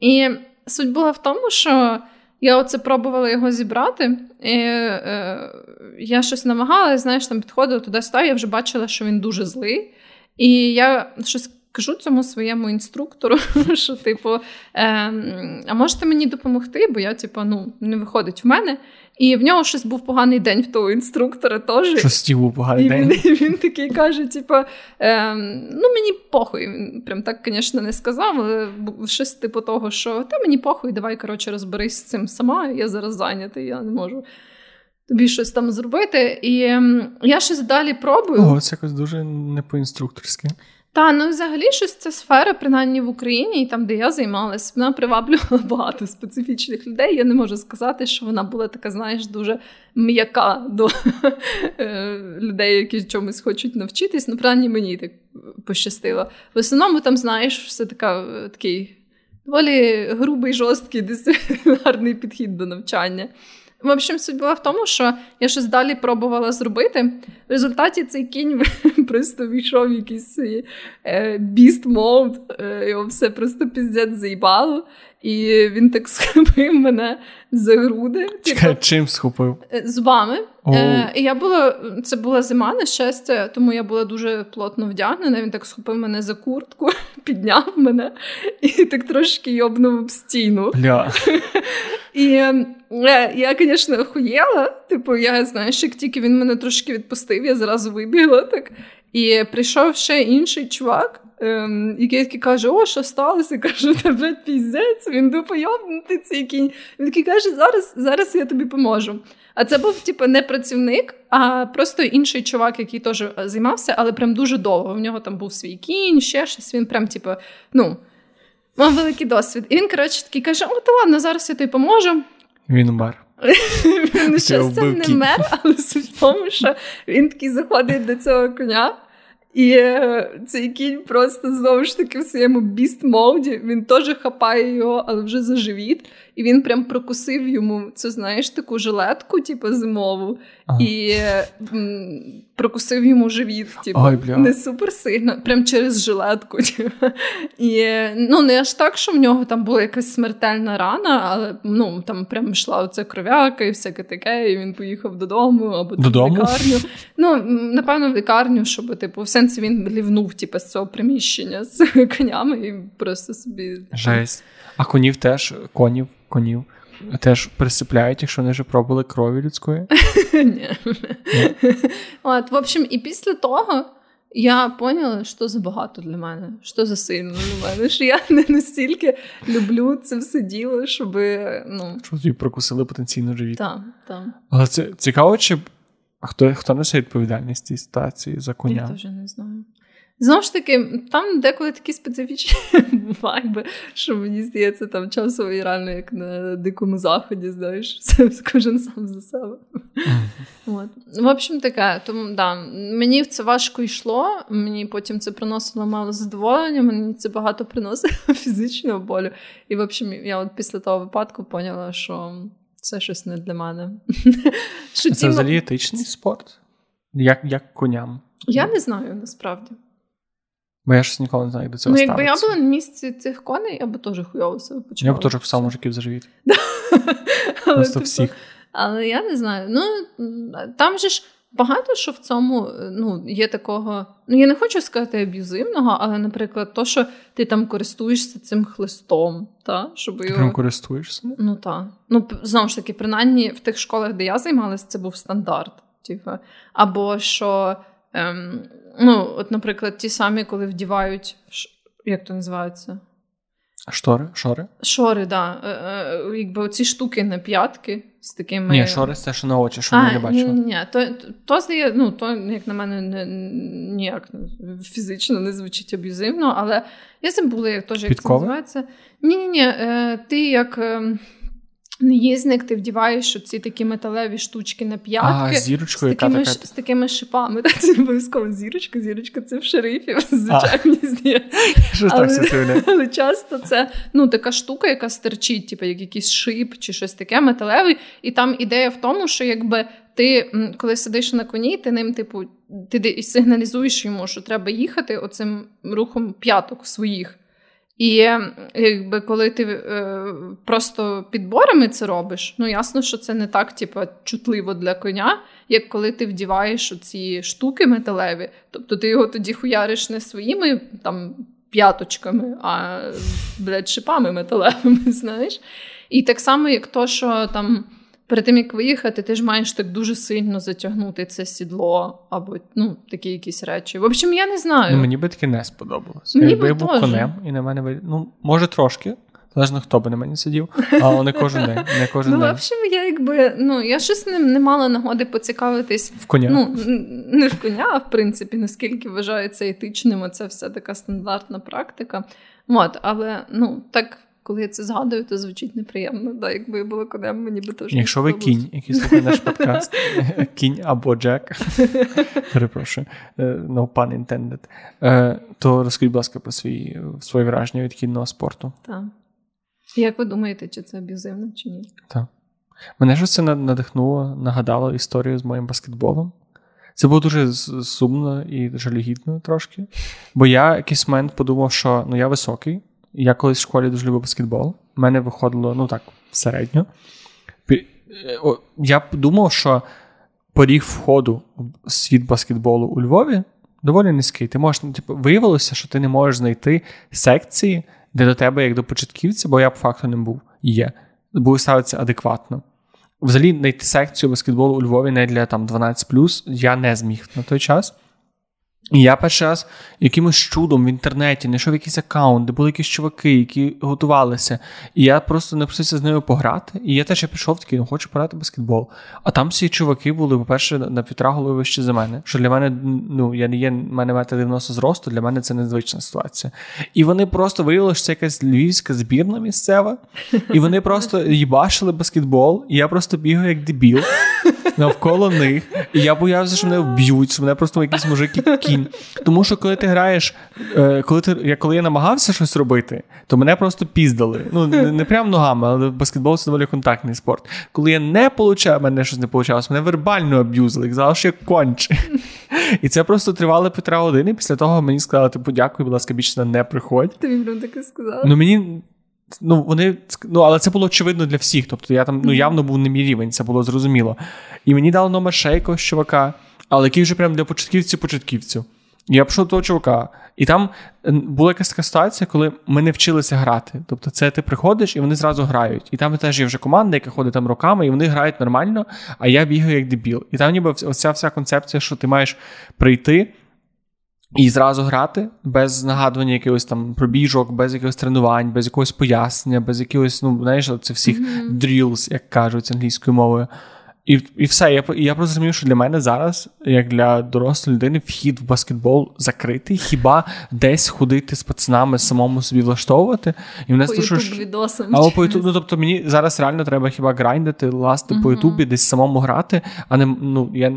B: І суть була в тому, що я оце пробувала його зібрати. і е, Я щось намагалася, знаєш, там підходила туди сюди я вже бачила, що він дуже злий. І я щось кажу цьому своєму інструктору, що, типу, е, а можете мені допомогти? Бо я, типу, ну, не виходить в мене. І в нього щось був поганий день в того інструктора теж.
A: Що стів був поганий
B: і
A: день.
B: Він, він такий каже: типу, е, ну мені похуй. Він прям так, звісно, не сказав, але щось типу того, що та мені похуй, давай коротше, розберись з цим сама. Я зараз зайнятий, я не можу. Тобі щось там зробити, і я щось далі пробую.
A: Ого, це якось дуже не по-інструкторськи.
B: Та, ну взагалі щось ця сфера, принаймні в Україні, і там, де я займалась, вона приваблювала багато специфічних людей. Я не можу сказати, що вона була така, знаєш, дуже м'яка до е, людей, які чомусь хочуть навчитись. Ну, принаймні мені так пощастило. В основному там, знаєш, все така е, такий доволі грубий, жорсткий, дисциплінарний підхід до навчання. В общем, суть була в тому, що я щось далі пробувала зробити. В результаті цей кінь просто війшов в якийсь біст мод, його все просто піздець заїбало. І він так схопив мене за груди.
A: Чекай, типу, чим схопив?
B: Е, зубами. Е, і я була, Це була зима, на щастя, тому я була дуже плотно вдягнена. Він так схопив мене за куртку, підняв мене і так трошки йобнув об стіну.
A: Бля.
B: І е, я, звісно, охуєла. Типу, я знаєш, як тільки він мене трошки відпустив, я зразу вибігла так. І прийшов ще інший чувак. Ем, який такий каже, о, що сталося? Кажу, та блядь, піздець, він допойобнутий цей кінь. Він такий каже, зараз зараз я тобі поможу. А це був, типу, не працівник, а просто інший чувак, який теж е, займався, але прям дуже довго. В нього там був свій кінь, ще щось. Він прям, типу, ну, мав великий досвід. І він, коротше, такий каже: О, то ладно, зараз я тобі поможу.
A: Він мер.
B: Він щастя не мер, але суть в тому, що він такий заходить до цього коня. І е, цей кінь просто знову ж таки в своєму біст моді він теж хапає його, але вже за живіт. І він прям прокусив йому це, знаєш, таку жилетку, типу, зимову, ага. і м, прокусив йому живіт, типу,
A: Ой, бля.
B: не супер сильно, прям через жилетку. Типу. І ну, не аж так, що в нього там була якась смертельна рана, але ну, там прям йшла оця кров'яка і всяке таке, і він поїхав додому або
A: додому?
B: в лікарню. Ну, напевно, в лікарню, щоб, типу, в сенсі він лівнув типу, з цього приміщення з конями і просто собі.
A: Жесть. А конів теж конів конів теж присипляють, якщо вони вже пробували крові людської?
B: Ні. От, В общем, і після того я поняла, що забагато для мене, що за сильно для мене, що я не настільки люблю це все діло, щоб. ну...
A: Що тобі прокусили потенційно живіт.
B: Так, так.
A: Але це цікаво, чи хто хто несе відповідальність цій ситуації за коня?
B: Я теж не знаю. Знову ж таки, там деколи такі специфічні вайби, що мені здається, там часово і реально як на дикому заході, знаєш, кожен сам за себе. От. В общем, таке, тому да, мені це важко йшло, мені потім це приносило мало задоволення, мені це багато приносило фізичного болю. І, в общем, я от після того випадку поняла, що це щось не для мене.
A: Це взагалі етичний спорт? Як, Як коням?
B: Я не знаю насправді.
A: Бо я ж ніколи не знаю, до цього
B: Ну,
A: якби
B: я була на місці цих коней, я б теж хуйово себе почувала.
A: Я б теж писав мужиків заживіть. Просто типу, всіх.
B: Але я не знаю. Ну, там же ж багато що в цьому ну, є такого. Ну, я не хочу сказати аб'юзивного, але, наприклад, то, що ти там користуєшся цим хлистом. Та, щоб
A: Ти прям користуєшся?
B: Ну так. Ну, знову ж таки, принаймні в тих школах, де я займалася, це був стандарт. Типу. Або що. Ем, Ну, от, наприклад, ті самі, коли вдівають, як то називається?
A: Штори? Шори?
B: Шори, так. Да. Е, е, якби оці штуки на п'ятки з такими.
A: Ні, шори це що на очі, що ми не бачимо.
B: Ні, ні, то, то здає, ну, то, як на мене, не, ніяк фізично не звучить аб'юзивно, але я забула, як теж як це називається. Ні, ні, ні, ти як. Наїзник, ти вдіваєш ці такі металеві штучки на п'ятки
A: а, зірочкою,
B: з такими
A: яка
B: з такими шипами. Так, це обов'язково зірочка, зірочка це в шерифів, звичайно, здається. Але, але часто це ну, така штука, яка стерчить, типу, як якийсь шип чи щось таке металевий. І там ідея в тому, що якби ти, коли сидиш на коні, ти ним, типу, ти сигналізуєш йому, що треба їхати оцим рухом п'яток своїх. І якби коли ти е, просто підборами це робиш, ну ясно, що це не так, типу, чутливо для коня, як коли ти вдіваєш ці штуки металеві. Тобто ти його тоді хуяриш не своїми там п'яточками, а блядь, шипами металевими, знаєш. І так само, як то, що там перед тим як виїхати, ти ж маєш так дуже сильно затягнути це сідло або ну, такі якісь речі. В общем, я не знаю.
A: Ну, Мені би таке не сподобалось. Мені Якби я був конем і на мене ну, може трошки. Залежно, хто би на мені сидів, але не кожен день. Не кожен
B: ну,
A: день.
B: в общем, я якби ну я щось не, не мала нагоди поцікавитись
A: в коня.
B: Ну не в коня, а в принципі, наскільки вважається етичним, це все така стандартна практика. От, але ну так коли я це згадую, то звучить неприємно. Да, Якби я була конем, мені би теж.
A: Якщо ви кінь, який слухає наш подкаст, кінь або Джек, перепрошую, е, no pun intended, е, то розкажіть, будь ласка, про свої, свої враження від кінного спорту.
B: Так. Як ви думаєте, чи це аб'юзивно, чи ні?
A: Так. Мене ж це надихнуло, нагадало історію з моїм баскетболом. Це було дуже сумно і жалюгідно трошки. Бо я якийсь момент подумав, що ну я високий. Я колись в школі дуже любив баскетбол. У мене виходило, ну так, середньо. Я думав, що поріг входу в світ баскетболу у Львові доволі низький. Ти можеш, ну, типу, Виявилося, що ти не можеш знайти секції, де до тебе, як до початківця, бо я по факту не був є, буде ставитися адекватно. Взагалі, знайти секцію баскетболу у Львові не для там 12 я не зміг на той час. І я перший раз якимось чудом в інтернеті знайшов якийсь аккаунт, де були якісь чуваки, які готувалися. І я просто напросився з ними пограти. І я теж я пішов такий, ну хочу пограти баскетбол. А там всі чуваки були, по-перше, на півтора голови вище за мене. Що для мене, ну, я не є, мене метр 90 зросту, для мене це незвична ситуація. І вони просто виявили, що це якась львівська збірна місцева. І вони просто їбашили баскетбол, і я просто бігаю як дебіл навколо них. І я боявся, що мене вб'ють, що мене просто якісь мужики кінь. Тому що коли ти граєш, е, коли ти я коли я намагався щось робити, то мене просто піздали. Ну не, не прямо ногами, але баскетбол це доволі контактний спорт. Коли я не получав, мене щось не вийшло, мене вербально аб'юзили, казали, що я конче. І це просто тривало півтора години. Після того мені сказали, типу, дякую, будь ласка, більше не приходь.
B: Тобі прям таке сказали?
A: Ну мені. Ну, вони, ну, але це було очевидно для всіх. Тобто я там ну, явно був не мій рівень, це було зрозуміло. І мені дали номер ще якогось чувака, але який вже прям для початківців-початківців. Я пішов до того чувака, і там була якась така ситуація, коли ми не вчилися грати. Тобто, це ти приходиш і вони зразу грають. І там теж є вже команда, яка ходить там роками, і вони грають нормально, а я бігаю як дебіл. І там ніби оця вся концепція, що ти маєш прийти. І зразу грати без нагадування якихось там пробіжок, без якихось тренувань, без якогось пояснення, без якихось, ну знаєш, це всіх mm-hmm. drills, як кажуть англійською мовою. І і все. Я я просто розумію, що для мене зараз, як для дорослої людини, вхід в баскетбол закритий. Хіба десь ходити з пацанами, самому собі влаштовувати? І
B: мене по ютуб відосам.
A: Або по ютуб, ну тобто мені зараз реально треба хіба грайндити, ласти uh-huh. по ютубі, десь самому грати, а не ну я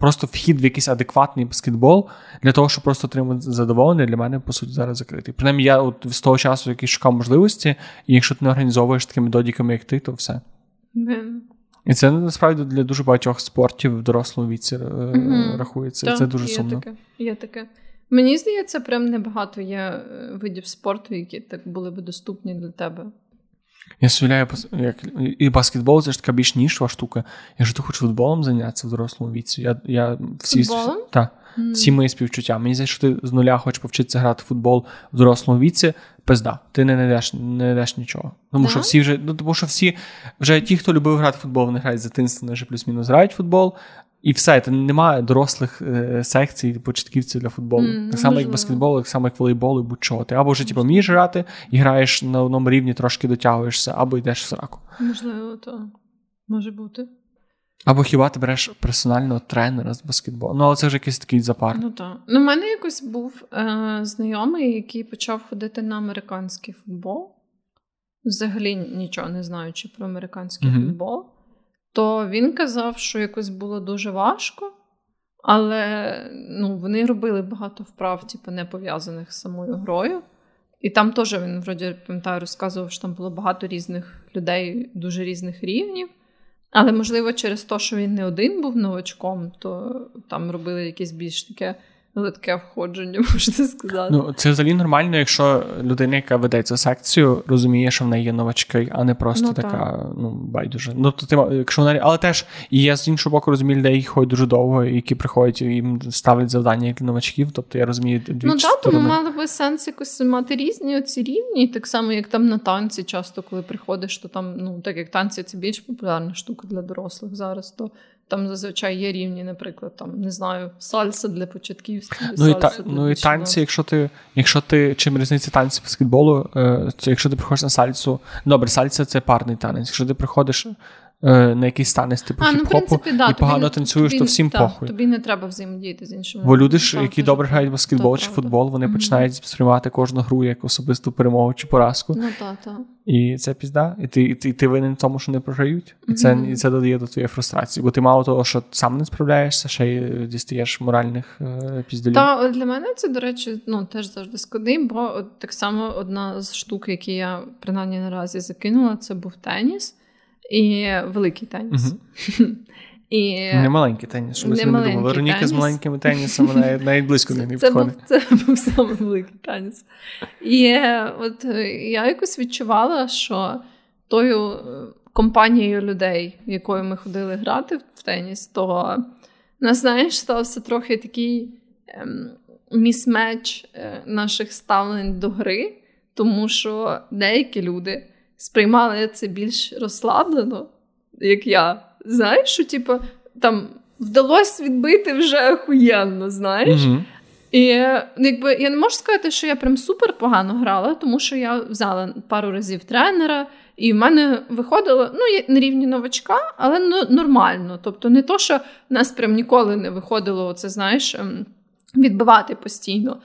A: просто вхід в якийсь адекватний баскетбол для того, щоб просто отримати задоволення, для мене по суті зараз закритий. Принаймні, я от з того часу, який шукав можливості, і якщо ти не організовуєш такими додіками, як ти, то все.
B: Yeah.
A: І це насправді для дуже багатьох спортів в дорослому віці mm рахується.
B: Так,
A: це дуже
B: є
A: сумно.
B: Таке, є таке. Мені здається, прям небагато є е, видів спорту, які так були б доступні для тебе.
A: Я сувляю, як і баскетбол це ж така більш нішова штука. Я ж ти хочу футболом зайнятися в дорослому віці. Я, я всі,
B: Футболом?
A: Та, mm. всі мої співчуття. Мені здається, що ти з нуля хочеш повчитися грати в футбол в дорослому віці, пизда, ти не знайдеш не знайдеш нічого. Тому що всі вже, ну тому що всі вже ті, хто любив грати в футбол, вони грають з дитинства, вони вже плюс-мінус грають в футбол. І все, це немає дорослих е, секцій початківців для футболу.
B: Mm,
A: так само, як баскетбол, так само, як волейбол, і будь-чого. Ти або вже типу, вмієш грати і граєш на одному рівні, трошки дотягуєшся, або йдеш в сраку.
B: Можливо, то може бути.
A: Або хіба ти береш персонального тренера з баскетболу. Ну, але це вже якийсь такий запар.
B: Ну так. Ну, в мене якось був е, знайомий, який почав ходити на американський футбол. Взагалі нічого не знаючи про американський
A: Мгм.
B: футбол. То він казав, що якось було дуже важко, але ну, вони робили багато вправ, типу, не пов'язаних з самою грою. І там теж він, вроді, пам'ятаю, розказував, що там було багато різних людей, дуже різних рівнів. Але, можливо, через те, що він не один був новачком, то там робили якесь більш таке литке входження, можна сказати.
A: Ну, це взагалі нормально, якщо людина, яка веде цю секцію, розуміє, що в неї є новачки, а не просто
B: Ну,
A: така, ну, байдуже. Ну, то ти, якщо вона, але теж і я з іншого боку розумію людей, ходять дуже довго, які приходять і їм ставлять завдання як для новачків. Тобто я розумію дві
B: Ну так, тому мало би сенс якось мати різні оці рівні, так само, як там на танці, часто, коли приходиш, то там, ну так як танці це більш популярна штука для дорослих зараз, то там зазвичай є рівні, наприклад, там не знаю, сальса для початківців.
A: Ну і, та,
B: для
A: ну і танці, якщо ти, якщо ти чим різниця танці баскетболу, е, то якщо ти приходиш на сальсу, добре, сальса це парний танець. Якщо ти приходиш на якийсь танець типу
B: А, ну, в принципі, да,
A: і погано
B: тобі,
A: танцюєш,
B: тобі,
A: то всім
B: та,
A: похуй.
B: Тобі не треба взаємодіяти з іншими.
A: Бо люди ж, які добре грають баскетбол чи футбол, вони
B: Мгм.
A: починають сприймати кожну гру як особисту перемогу чи поразку.
B: Ну так, так.
A: І це пізда. І ти, і ти, і ти винен в тому, що не програють. І це,
B: Мгм.
A: і це додає до твоєї фрустрації. Бо ти мало того, що сам не справляєшся, ще й дістаєш моральних е, піздолів.
B: Та для мене це, до речі, ну теж завжди складний, бо от так само одна з штук, які я принаймні наразі закинула, це був теніс і великий теніс. І
A: Не маленький теніс, щоб ви собі не думали. Вероніка з маленькими тенісами навіть, навіть близько не
B: це, це, був,
A: підходить.
B: це був саме великий теніс. І от е, я якось відчувала, що тою е, компанією людей, якою ми ходили грати в теніс, то нас, знаєш, стався трохи такий ем, місмеч е, наших ставлень до гри, тому що деякі люди сприймали це більш розслаблено, як я. Знаєш, що типу, там вдалося відбити вже охуєнно, знаєш. І е, якби я не можу сказати, що я прям супер погано грала, тому що я взяла пару разів тренера, і в мене виходило ну, на рівні новачка, але ну, нормально. Тобто, не то, що в нас прям ніколи не виходило, це знаєш, ем, відбивати постійно.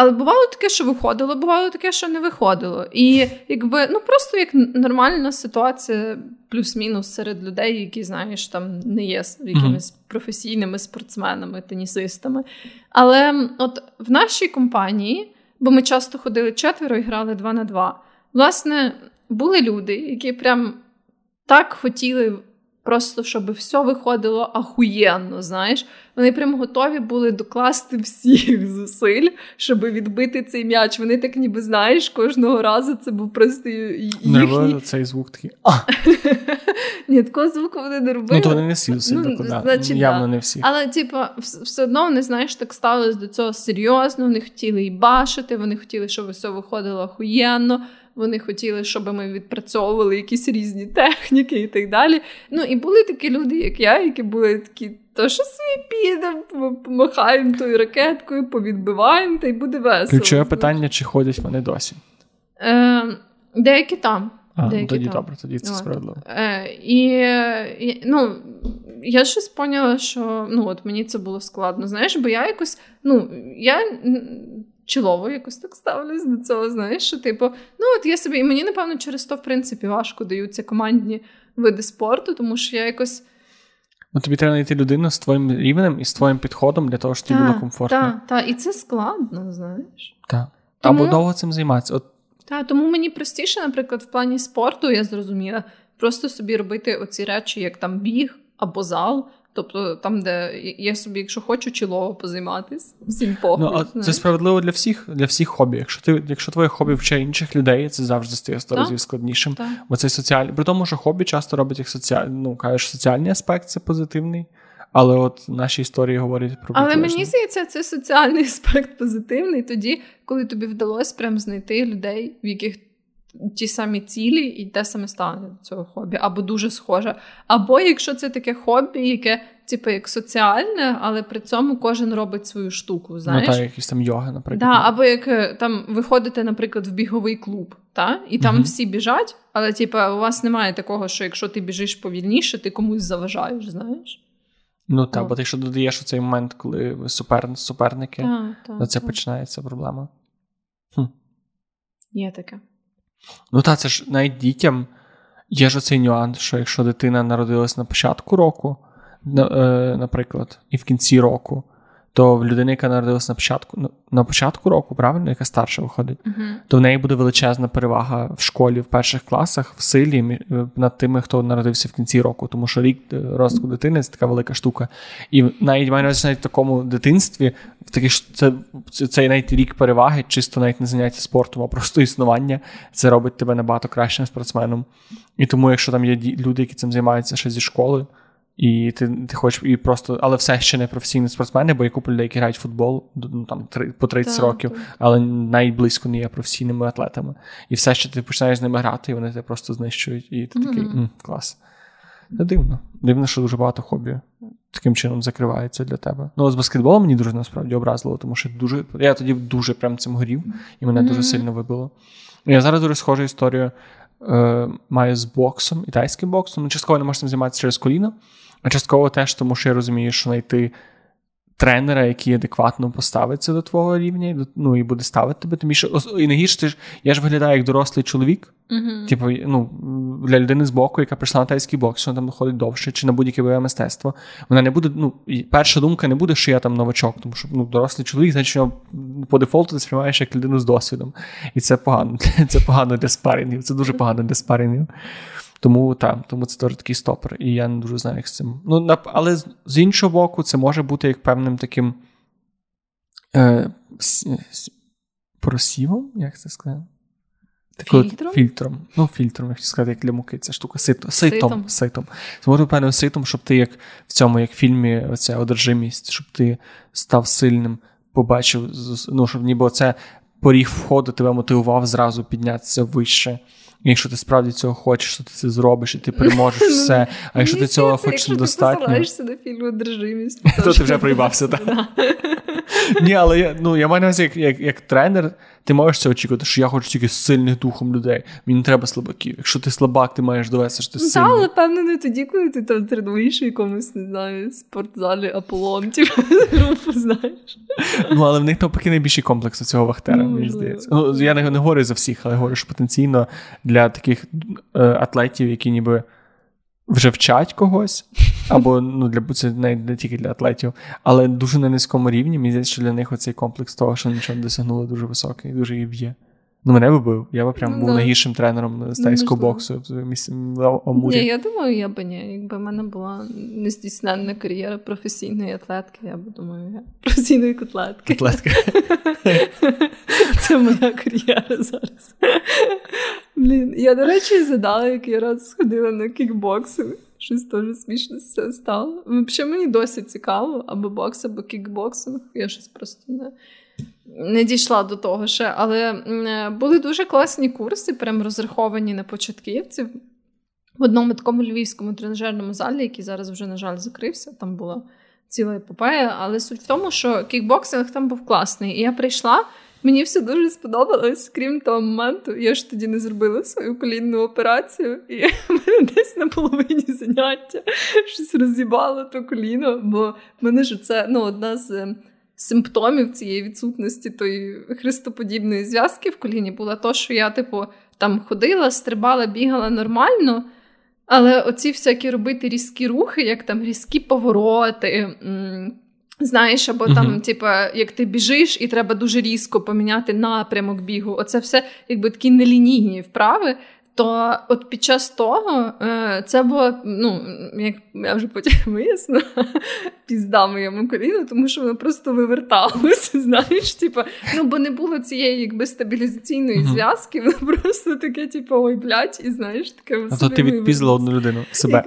B: Але бувало таке, що виходило, бувало таке, що не виходило. І якби ну просто як нормальна ситуація, плюс-мінус серед людей, які, знаєш, там не є якимись професійними спортсменами, тенісистами. Але от в нашій компанії, бо ми часто ходили четверо і грали два на два, власне, були люди, які прям так хотіли. Просто щоб все виходило ахуєнно, знаєш. Вони прям готові були докласти всіх зусиль, щоб відбити цей м'яч. Вони так ніби знаєш, кожного разу це був просто
A: Не
B: їхній.
A: робили цей звук такий.
B: Ні, такого звуку вони не робили.
A: ну то вони не всі всі
B: Ну,
A: куди.
B: значить,
A: Явно не всі.
B: Але, типа, все одно вони, знаєш, так ставились до цього серйозно. Вони хотіли і бачити, вони хотіли, щоб все виходило охуєнно. Вони хотіли, щоб ми відпрацьовували якісь різні техніки і так далі. Ну і були такі люди, як я, які були такі, то що собі підемо, помахаємо тою ракеткою, повідбиваємо, та й буде весело.
A: Ключове питання, чи ходять вони досі.
B: Е, деякі там.
A: А, ну,
B: деякі
A: тоді
B: там.
A: добре, тоді це справедливо.
B: Е, і, і ну, я щось поняла, що ну, от мені це було складно. Знаєш, бо я якось, ну, я чолово якось так ставлюсь до цього, знаєш, що типу, ну от я собі, і мені, напевно, через то, в принципі, важко даються командні види спорту, тому що я якось.
A: Ну, тобі треба знайти людину з твоїм рівнем і з твоїм підходом для того, щоб тобі було комфортно.
B: Так, та, і це складно, знаєш.
A: Так.
B: Тому-
A: Або довго цим займатися. От
B: Та, тому мені простіше, наприклад, в плані спорту, я зрозуміла, просто собі робити оці речі, як там біг або зал. Тобто там, де я собі, якщо хочу, чолово позайматись, всім похуй.
A: Ну, а це справедливо для всіх, для всіх хобі. Якщо ти, якщо твоє хобі вчить інших людей, це завжди стає сто разів складнішим.
B: Так.
A: Бо це соціальний. При тому, що хобі часто робить як соціальний, ну кажеш, соціальний аспект це позитивний. Але от наші історії говорять про
B: Але мені здається, це соціальний аспект позитивний тоді, коли тобі вдалося прям знайти людей, в яких ті самі цілі і те саме ставлення до цього хобі, або дуже схоже. Або якщо це таке хобі, яке типу, як соціальне, але при цьому кожен робить свою штуку. знаєш?
A: Ну, так, якісь там йоги, наприклад.
B: Да, або як е, там виходите, наприклад, в біговий клуб, та? і там
A: Мгм.
B: всі біжать, але типу, у вас немає такого, що якщо ти біжиш повільніше, ти комусь заважаєш, знаєш?
A: Ну так, бо ти якщо додаєш у цей момент, коли ви супер, суперники,
B: так,
A: то це
B: так.
A: починається проблема.
B: Є таке.
A: Ну та це ж навіть дітям є ж оцей нюанс, що якщо дитина народилась на початку року, е, наприклад, і в кінці року, то в людини, яка народилась на початку, на- початку року, правильно, яка старша виходить,
B: Угу.
A: то в неї буде величезна перевага в школі в перших класах в силі е, над тими, хто народився в кінці року, тому що рік е, розвитку дитини це така велика штука. І навіть маю на навіть в такому дитинстві, в таких це цей навіть рік переваги, чисто навіть не заняття спортом, а просто існування, це робить тебе набагато кращим спортсменом. І тому, якщо там є люди, які цим займаються ще зі школи. І ти, ти хочеш і просто, але все ще не професійні спортсмени, бо є купа людей, які грають в футбол ну, там, три, по 30
B: Так,
A: років,
B: так.
A: але навіть близько не є професійними атлетами. І все ще ти починаєш з ними грати, і вони тебе просто знищують. І ти такий
B: Мгм.
A: «М, клас. Це дивно. Дивно, що дуже багато хобі таким чином закривається для тебе. Ну, з баскетболом мені дуже насправді образливо, тому що дуже. Я тоді дуже прям цим горів, і мене дуже сильно вибило. Я зараз дуже схожу історію е, маю з боксом, і тайським боксом. Ну, частково не можу цим займатися через коліно, а частково теж, тому що я розумію, що знайти тренера, який адекватно поставиться до твого рівня, ну і буде ставити тебе. Більше ос- і найгірше, ти ж я ж виглядаю як дорослий чоловік.
B: Угу.
A: Типу, ну для людини з боку, яка прийшла на тайський бокс, що вона там доходить довше, чи на будь-яке бойове мистецтво. Вона не буде. Ну перша думка не буде, що я там новачок, тому що ну дорослий чоловік, значить, по дефолту ти сприймаєш як людину з досвідом. І це погано. Це погано для спарингів. Це дуже погано для спарингів. Тому так, тому це теж такий стопор, і я не дуже знаю, як з цим. Ну, але з- іншого боку, це може бути як певним таким е, с- с- просівом, як це сказати?
B: Фільтром?
A: Фільтром. Ну, фільтром, я хотів сказати, як для муки, ця штука. Сито, ситом.
B: Ситом.
A: Ситом. Це може бути певним ситом, щоб ти як в цьому, як в фільмі, оця одержимість, щоб ти став сильним, побачив, ну, щоб ніби оце поріг входу тебе мотивував зразу піднятися вище. І якщо ти справді цього хочеш, то ти це зробиш, і ти переможеш все. А якщо ти цього хочеш
B: якщо. Ти посилаєшся на фільм одержимість,
A: То ти вже проїбався, так. Ні, але я, ну, я маю на увазі, як, як, як тренер, ти можеш це очікувати, що я хочу тільки сильних духом людей. Мені не треба слабаків. Якщо ти слабак, ти маєш довести, що ти
B: Ну,
A: сильний.
B: але певно не тоді, коли ти там тренуєш у якомусь, не знаю, спортзалі Аполлон, типу, групу, знаєш.
A: Ну, але в них навпаки найбільший комплекс у цього вахтера,
B: Ну,
A: мені здається. Ну, я не, не говорю за всіх, але говорю, що потенційно для таких е, атлетів, які ніби вже вчать когось, або ну, для це не, не тільки для атлетів, але дуже на низькому рівні. Мені здається, що для них оцей комплекс того, що нічого досягнули, дуже високий, дуже її б'є. Ну, мене би бив. Я би прям
B: Ну,
A: був
B: да.
A: найгіршим тренером з тайського боксу в місці Амурі.
B: Ні, я думаю, я б ні. Якби в мене була нездійсненна кар'єра професійної атлетки, я б думаю, я професійної котлетки.
A: Атлетка.
B: Це моя кар'єра зараз. Блін, я, до речі, згадала, як я раз сходила на кікбоксинг. Щось теж смішно з цього стало. Взагалі мені досі цікаво, або бокс, або кікбоксинг. Я щось просто не, не дійшла до того ще. Але е, були дуже класні курси, прям розраховані на початківців. В одному такому львівському тренажерному залі, який зараз вже, на жаль, закрився, там була ціла епопея. Але суть в тому, що кікбоксинг там був класний. І я прийшла. Мені все дуже сподобалось, крім того моменту, я ж тоді не зробила свою колінну операцію, і мене десь на половині заняття щось роз'їбало то коліно, бо мене ж це ну, одна з е, симптомів цієї відсутності тої хрестоподібної зв'язки в коліні була то, що я, типу, там ходила, стрибала, бігала нормально. Але оці всякі робити різкі рухи, як там різкі повороти, знаєш, або там,
A: Мгм.
B: типа, як ти біжиш, і треба дуже різко поміняти напрямок бігу. Оце все якби такі нелінійні вправи. То от під час того е, це було, ну, як я вже потім вияснила, пізда моєму коліну, тому що воно просто виверталося, знаєш, типу, ну, бо не було цієї якби стабілізаційної
A: Мгм.
B: зв'язки, воно просто таке, типу, ой, блядь, і знаєш, таке
A: А то ти відпіздила одну людину себе.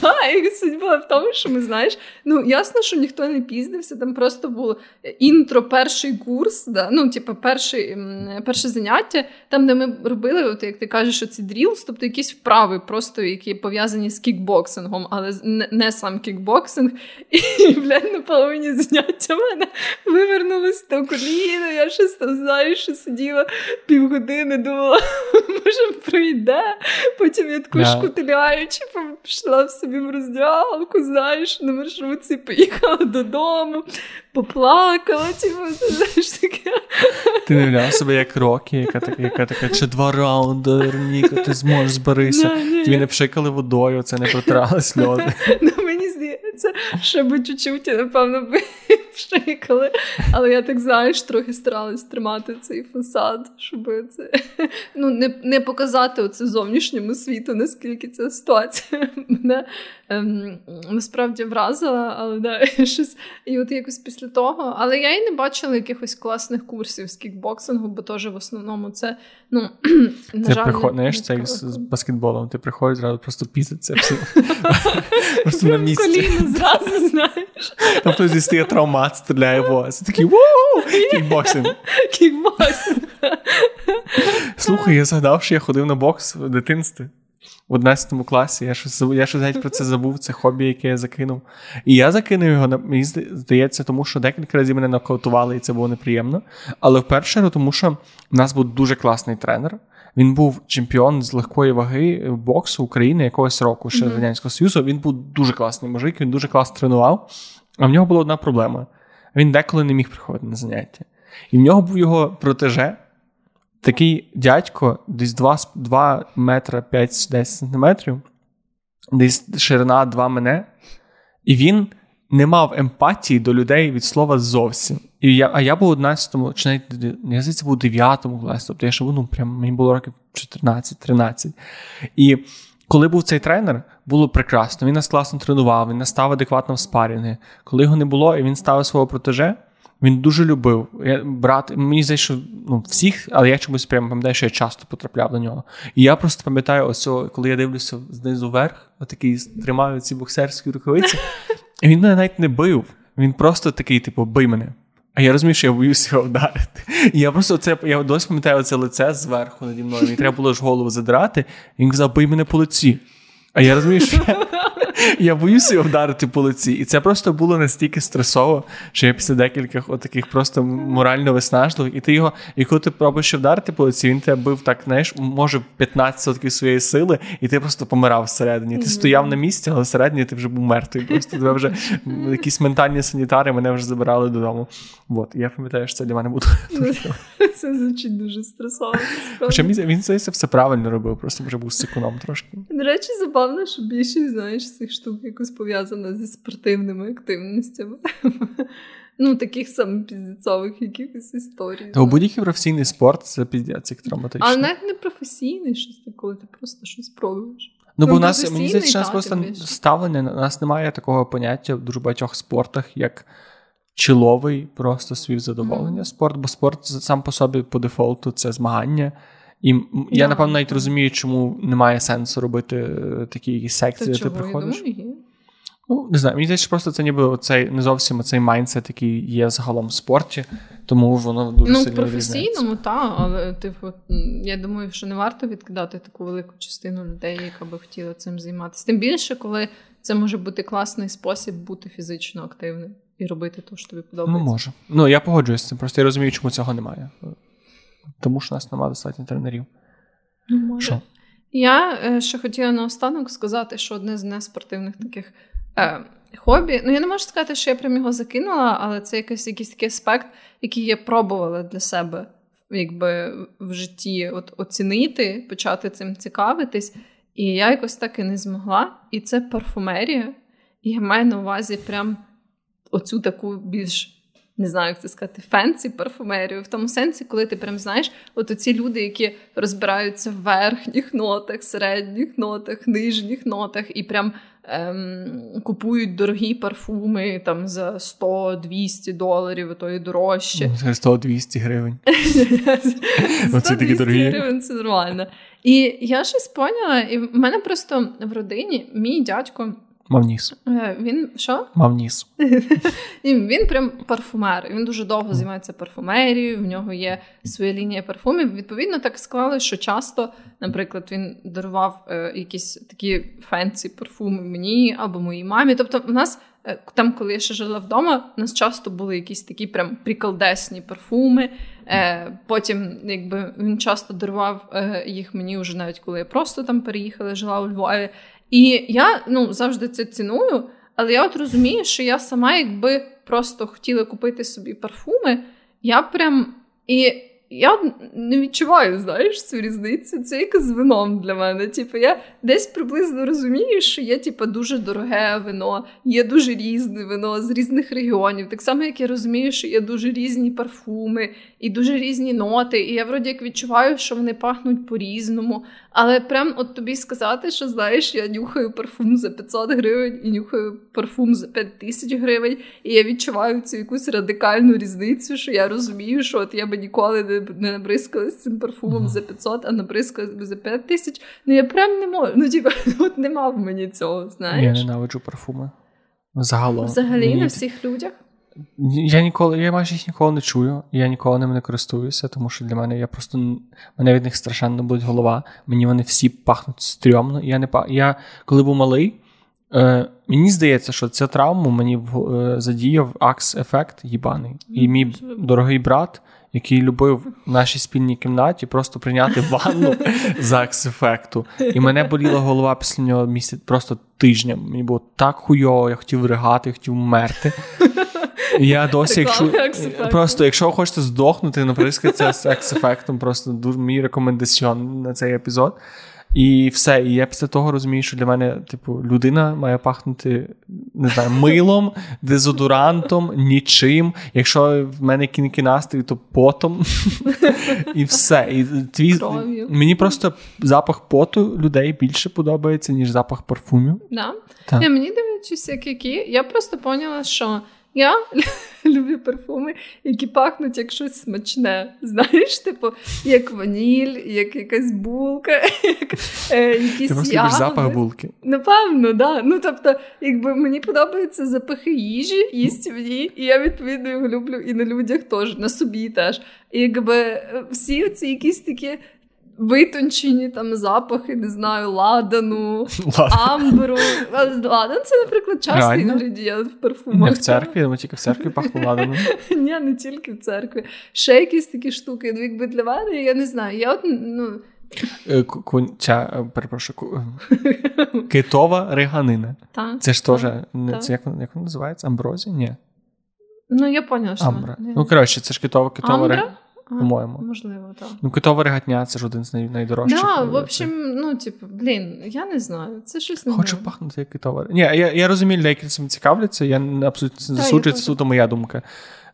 B: Так, і суть була в тому, що ми знаєш, ну ясно, що ніхто не піздився, там просто було інтро, перший курс, да, ну, типу, перше заняття, там, де ми робили, от як ти кажеш, ці дрілс, тобто якісь вправи, просто які пов'язані з кікбоксингом, але не, не сам кікбоксинг. І, блядь, на половині заняття мене вивернулось то коліно, я щось там знаю, що сиділа півгодини, думала, може, пройде. Потім я таку yeah. шкутиляючи, пішла в собі в роздягалку, знаєш, на маршрутці поїхала додому, поплакала, типу, знаєш таке.
A: Ти не уявляла себе як роки, яка така, яка така, чи два раунди, Вероніка, ти зможеш зберися. Тобі не пшикали водою, це не протирали сльози.
B: Ну, мені здається, що би чуть-чуть, напевно, би пшикали. Але я так знаєш, трохи старалась тримати цей фасад, щоб це ну, не не показати оце зовнішньому світу, наскільки ця ситуація мене ем, насправді вразила, але да, щось. І от якось після того. Але я і не бачила якихось класних курсів з кікбоксингу, бо теж в основному це ну, на
A: Ти
B: жаль,
A: приход... це з баскетболом. Ти приходиш зразу просто піситься. Просто на місці.
B: Коліно зразу знаєш.
A: Там хтось дістає травмат, стріляє в вас. Такий воу! Кікбоксинг.
B: Кікбоксинг.
A: Слухай, я згадав, що я ходив на бокс в дитинстві. В 11 класі я щось я щось геть про це забув, це хобі, яке я закинув. І я закинув його, мені здається, тому що декілька разів мене нокаутували, і це було неприємно. Але вперше, тому що в нас був дуже класний тренер. Він був чемпіон з легкої ваги боксу України якогось року ще mm-hmm. Радянського Союзу. Він був дуже класний мужик, він дуже класно тренував. А в нього була одна проблема: він деколи не міг приходити на заняття. І в нього був його протеже, такий дядько, десь 2 2 метра 5-10 сантиметрів, десь ширина 2 мене, і він не мав емпатії до людей від слова зовсім. І я, А я був в 11-му, чи навіть я здається, був у 9-му класі, тобто я ще був, ну, прям, мені було років 14-13. І коли був цей тренер, було прекрасно. Він нас класно тренував, він нас став адекватно в спарінги. Коли його не було, і він ставив свого протеже, він дуже любив. Я, брат, Мені здається, що ну, всіх, але я чомусь прямо пам'ятаю, що я часто потрапляв до нього. І я просто пам'ятаю, ось цього, коли я дивлюся знизу вверх, отакий тримаю ці боксерські рукавиці, і він мене навіть не бив. Він просто такий, типу, бий мене. А я розумію, що я боюся його вдарити. І я просто це я досі пам'ятаю це лице зверху наді мною. Мені треба було ж голову задрати. І він казав, бий мене по лиці. А я розумію, що я, я боюся його вдарити по лиці. І це просто було настільки стресово, що я після декількох таких просто морально виснажливих, і ти його, і коли ти пробуєш вдарити по лиці, він тебе бив так, знаєш, може 15% своєї сили, і ти просто помирав всередині. Ти стояв на місці, але всередині ти вже був мертвий. Просто тебе вже якісь ментальні санітари мене вже забирали додому. От, я пам'ятаю, що це для мене буде.
B: Це звучить дуже стресово.
A: Хоча він здається, все правильно робив, просто вже був сикуном трошки.
B: До речі, забавно, що більшість знаєш цих штук якось пов'язана зі спортивними активностями. Ну, таких саме піздецових якихось історій.
A: То будь-який професійний спорт це піздець, як травматичний.
B: Але навіть не професійний щось коли ти просто щось пробуєш.
A: Ну, бо у нас мені здається, нас просто ставлення, у нас немає такого поняття в дуже багатьох спортах, як чоловий, просто свій задоволення mm. спорт, бо спорт сам по собі по дефолту це змагання. І yeah, я, напевно, навіть розумію, чому немає сенсу робити е, такі якісь секції, де ти приходиш. Я думаю, є. Ну, не знаю, мені здається, просто це ніби оцей, не зовсім цей майндсет, який є загалом в спорті, тому воно дуже
B: ну,
A: сильно
B: Ну, професійному, так, але типу, я думаю, що не варто відкидати таку велику частину людей, яка би хотіла цим займатися. Тим більше, коли це може бути класний спосіб бути фізично активним і робити те, що тобі подобається.
A: Ну, може. Ну, я погоджуюсь з цим, просто я розумію, чому цього немає. Тому що у нас немає достатньо тренерів.
B: Ну, може. Що? Я е, ще хотіла наостанок сказати, що одне з неспортивних таких е, хобі. Ну, я не можу сказати, що я прям його закинула, але це якийсь, якийсь такий аспект, який я пробувала для себе якби, в житті от, оцінити, почати цим цікавитись. І я якось так і не змогла. І це парфумерія. І я маю на увазі прям оцю таку більш не знаю, як це сказати, фенсі парфумерію, в тому сенсі, коли ти прям знаєш, от оці люди, які розбираються в верхніх нотах, середніх нотах, нижніх нотах, і прям ем, купують дорогі парфуми там за 100-200 доларів, а то і дорожче.
A: 100-200 гривень. Оці такі
B: дорогі. гривень це нормально. І я щось поняла, і в мене просто в родині мій дядько
A: Мав ніс.
B: Е, Він що?
A: Мав ніс.
B: Він прям парфумер. Він дуже довго займається парфумерією. В нього є своя лінія парфумів. Відповідно, так склали, що часто, наприклад, він дарував е, якісь такі fancy парфуми мені або моїй мамі. Тобто, в нас е, там, коли я ще жила вдома, у нас часто були якісь такі прям приколдесні парфуми. Е, Потім, якби він часто дарував е, їх мені вже навіть коли я просто там переїхала, жила у Львові. І я ну завжди це ціную. Але я от розумію, що я сама, якби просто хотіла купити собі парфуми, я прям і я не відчуваю, знаєш, цю різницю. Це як з вином для мене. Типу, я десь приблизно розумію, що є типу, дуже дороге вино, є дуже різне вино з різних регіонів. Так само, як я розумію, що є дуже різні парфуми і дуже різні ноти. І я вроді як відчуваю, що вони пахнуть по-різному. Але прям от тобі сказати, що знаєш, я нюхаю парфум за 500 гривень і нюхаю парфум за 5 тисяч гривень, і я відчуваю цю якусь радикальну різницю, що я розумію, що от я би ніколи не, не набризкалась цим парфумом uh-huh. за 500, а набризкалась за 5 тисяч. Ну я прям не можу. Ну, типа, от нема в мені цього. знаєш.
A: Я ненавиджу парфуми. Загалом.
B: Взагалі мені... на всіх людях.
A: Я ніколи, я майже їх ніколи не чую, я ніколи ними не користуюся, тому що для мене я просто мене від них страшенно болить голова. Мені вони всі пахнуть стрьомно. Я не я коли був малий, е, мені здається, що ця травму мені в, е, задіяв акс-ефект їбаний. І мій дорогий брат, який любив в нашій спільній кімнаті, просто прийняти ванну з акс-ефекту. І мене боліла голова після нього місяць просто тижня. Мені було так хуйово, я хотів ригати, я хотів вмерти. Я досі, якщо просто, якщо ви хочете здохнути, наприклад, це з екс-ефектом, просто дуже мій рекомендаціон на цей епізод. І все. І я після того розумію, що для мене, типу, людина має пахнути не знаю, милом, дезодорантом, нічим. Якщо в мене кінки настрій, то потом. І все. І твій... Мені просто запах поту людей більше подобається, ніж запах парфумів.
B: Да? Так. Я, мені дивлячись, як які. Я просто поняла, що. Я люблю парфуми, які пахнуть як щось смачне. Знаєш, типу, як ваніль, як якась булка, як е, якісь Ти
A: просто любиш запах булки.
B: Напевно, да. Ну тобто, якби мені подобаються запахи їжі, їстівні, і я відповідно його люблю і на людях теж, на собі теж. І якби е, всі ці якісь такі витончені там запахи, не знаю, ладану, амбру. Ладан це, наприклад, частий інгредієнт в парфумах.
A: Не в церкві, ми тільки в церкві пахло ладаном.
B: Ні, не тільки в церкві. Ще якісь такі штуки. Ну, якби для мене, я не знаю. Я от, ну...
A: Е, ця, е, перепрошую, китова реганина. Це ж теж, це як вона називається? Амброзія? Ні.
B: Ну, я поняла, що...
A: Амбра. Ну, коротше, це ж китова китова реганина по-моєму.
B: Можливо, так.
A: Ну, китова регатня це ж один з найдорожчих.
B: Так, да, в общем, ну, типу, блін, я не знаю. Це щось не
A: Хочу пахнути як китова. Ні, я я розумію, деякі цим цікавляться, я абсолютно не засуджую, це суто моя думка.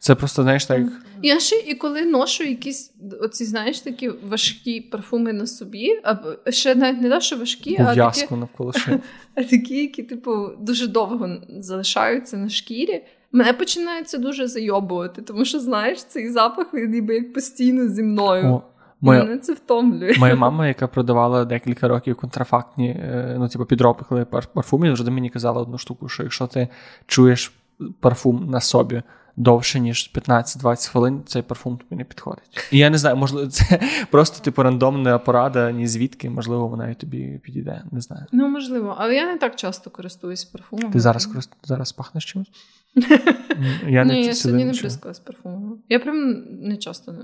A: Це просто, знаєш, так.
B: Я ще і коли ношу якісь оці, знаєш, такі важкі парфуми на собі, а ще навіть не те, що важкі,
A: а такі, навколо шиї.
B: а такі, які, типу, дуже довго залишаються на шкірі. Мене починається дуже зайобувати, тому що, знаєш, цей запах він ніби як постійно зі мною. О, моя, Мене це втомлює.
A: Моя мама, яка продавала декілька років контрафактні, е, ну, типу, підробили парфумів, завжди мені казала одну штуку, що якщо ти чуєш парфум на собі довше, ніж 15-20 хвилин, цей парфум тобі не підходить. І я не знаю, можливо, це просто типу рандомна порада, ні звідки, можливо, вона і тобі підійде. Не знаю.
B: Ну, можливо, але я не так часто користуюсь парфумом.
A: Ти зараз корист... зараз пахнеш чимось?
B: Я Ні, я сьогодні не бризкалась парфумом. Я прям не часто.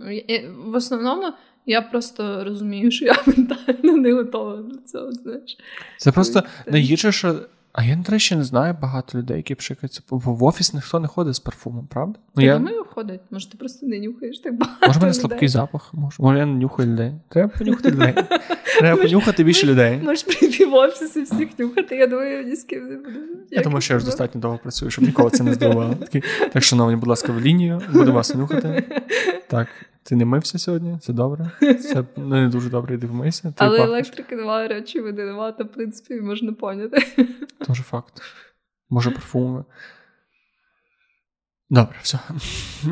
B: В основному я просто розумію, що я ментально не готова до цього. знаєш.
A: Це просто найгірше, що а я, до речі, не знаю багато людей, які пшикаються. В офіс ніхто не ходить з парфумом, правда?
B: Ну, я думаю, ходить. Може, ти просто не нюхаєш так багато.
A: Може, в мене слабкий запах, може, може, я не нюхаю людей. Треба понюхати людей. Треба понюхати більше людей.
B: Можеш прийти в офіс і всіх нюхати, я думаю, ні з ким не буду.
A: Я думаю, що я ж достатньо довго працюю, щоб нікого це не здивувало. Так, шановні, будь ласка, в лінію, буду вас нюхати. Так. Ти не мився сьогодні? Це добре? Це не дуже добре, йди вмийся. Ти
B: Але пахнеш. електрики немає, речі води немає, то в принципі можна поняти.
A: Тоже факт. Може, парфуми. Добре, все.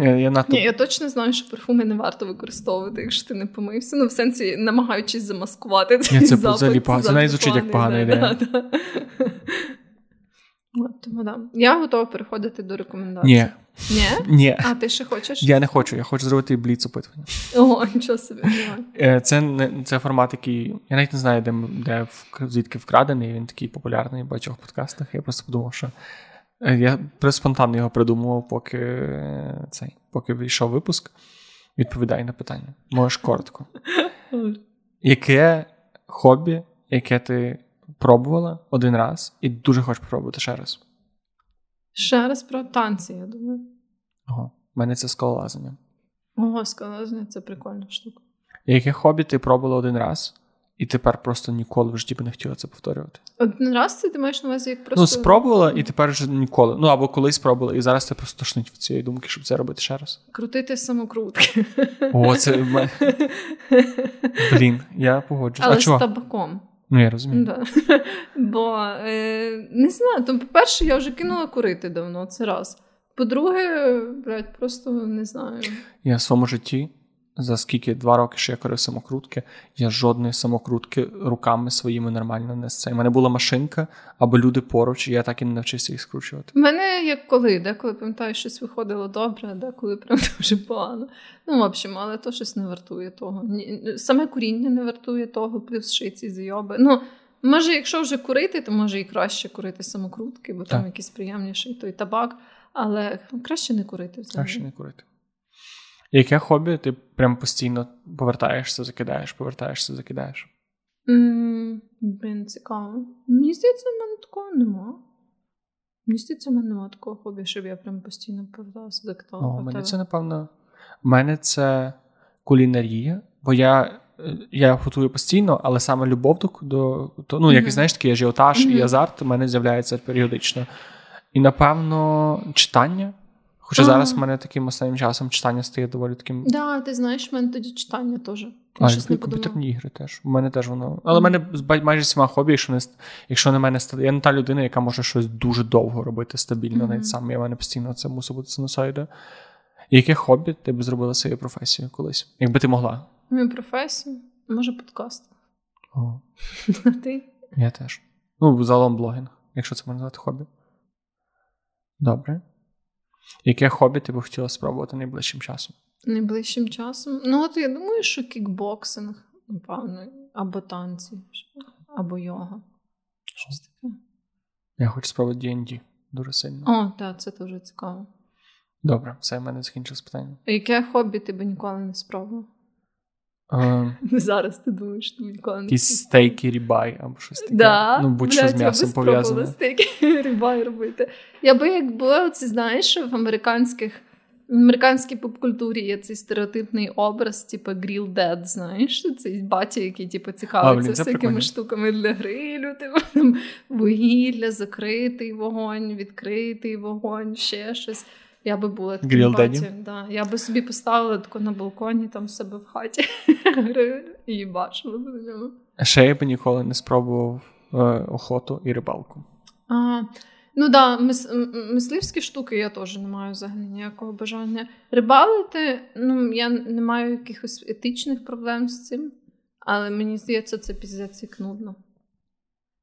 A: Я, я, надто...
B: Ні, я точно знаю, що парфуми не варто використовувати, якщо ти не помився. Ну, в сенсі, намагаючись замаскувати цей
A: Ні, це
B: запах.
A: Це, це навіть звучить як погана ідея. Да, да.
B: Тому да. Я готова переходити до рекомендацій.
A: Ні.
B: Ні?
A: Ні.
B: А ти ще хочеш?
A: Я не хочу, я хочу зробити бліц опитування.
B: О, нічого собі.
A: Е, Це не це формат, який. Я навіть не знаю, де, де звідки вкрадений. Він такий популярний в багатьох подкастах. Я просто подумав, що е, я спонтанно його придумував, поки е, цей, поки вийшов випуск. Відповідай на питання. Можеш коротко. Яке хобі, яке ти пробувала один раз і дуже хочеш спробувати ще раз?
B: Ще раз про танці, я думаю.
A: Ого. У мене це скалолазання.
B: Ого, скалозня, це прикольна штука.
A: Яке хобі ти пробувала один раз, і тепер просто ніколи в житті би не хотіла це повторювати?
B: Один раз це ти маєш на увазі як просто.
A: Ну, спробувала, і тепер вже ніколи. Ну або колись спробувала, і зараз ти просто тошнить від цієї думки, щоб це робити ще раз.
B: Крутити самокрутки.
A: О, це в мене- блін, я погоджуюсь.
B: Але
A: А чого?
B: з табаком.
A: Ну я розумію.
B: Да. Бо е, не знаю, то, по-перше, я вже кинула курити давно, це раз. По-друге, блядь, просто не знаю.
A: Я в своєму житті, за скільки два роки, що я курив самокрутки, я жодної самокрутки руками своїми нормально не це. У мене була машинка або люди поруч, і я так і не навчився їх скручувати.
B: У мене як коли, деколи пам'ятаю, щось виходило добре, а деколи прям дуже погано. Ну, в общем, але то щось не вартує того. Саме куріння не вартує того, плюс ще й ці зйоби. Ну, може, якщо вже курити, то може і краще курити самокрутки, бо там
A: Так.
B: якийсь приємніший той табак, але краще не курити взагалі.
A: Краще не курити. Яке хобі ти прям постійно повертаєшся, закидаєш, повертаєшся, закидаєш?
B: М, Блін, цікаво. Мені здається, в мене такого нема. Мені здається, в мене нема такого хобі, щоб я прям постійно поверталася за
A: О, у мене це, напевно, у мене це кулінарія, бо я, е, я готую постійно, але саме любов до, до ну, якийсь,
B: Мгм.
A: знаєш, такий ажіотаж і азарт у мене з'являється періодично. І, напевно, читання. Хоча
B: Ага.
A: зараз в мене таким останнім часом читання стає доволі таким.
B: Да, ти знаєш, в мене тоді читання теж. Я
A: А,
B: щось не
A: комп'ютерні ігри теж. У мене теж воно. Але в мене майже всіма хобі, якщо не якщо на мене я не та людина, яка може щось дуже довго робити стабільно, навіть сам. Я в мене постійно це мусить бути синусоїда. Яке хобі ти б зробила своєю професією колись? Якби ти могла?
B: Мою професію, може, подкаст.
A: О,
B: А ти?
A: я теж. Ну, загалом блогінг, якщо це можна назвати хобі. Добре. Яке хобі ти би хотіла спробувати найближчим часом?
B: Найближчим часом. Ну, от я думаю, що кікбоксинг, напевно, або танці, або йога. Щось таке.
A: Я хочу спробувати D&D дуже сильно.
B: О, так, це дуже цікаво.
A: Добре, все, в мене закінчилось питання.
B: Яке хобі ти би ніколи не спробував?
A: Е,
B: Зараз ти думаєш, що ти ніколи не
A: Якісь стейки, рібай або щось таке.
B: Да,
A: ну, будь-що з м'ясом пов'язане.
B: стейки рибай робити. Я би як була, оці, знаєш, в американських. В американській попкультурі є цей стереотипний образ, типу Grill Dead, знаєш, цей батя, який типу,
A: А,
B: цікавиться всякими
A: прикольно.
B: штуками для грилю, типу, там, вугілля, закритий вогонь, відкритий вогонь, ще щось. Я би була таким
A: Grill
B: Да. Я би собі поставила тако на балконі там себе в хаті і бачила б на ньому.
A: Ще я би ніколи не спробував е, охоту і рибалку.
B: А, ну да, мис, мисливські штуки я теж не маю взагалі ніякого бажання. Рибалити, ну я не маю якихось етичних проблем з цим, але мені здається, це піздець як нудно.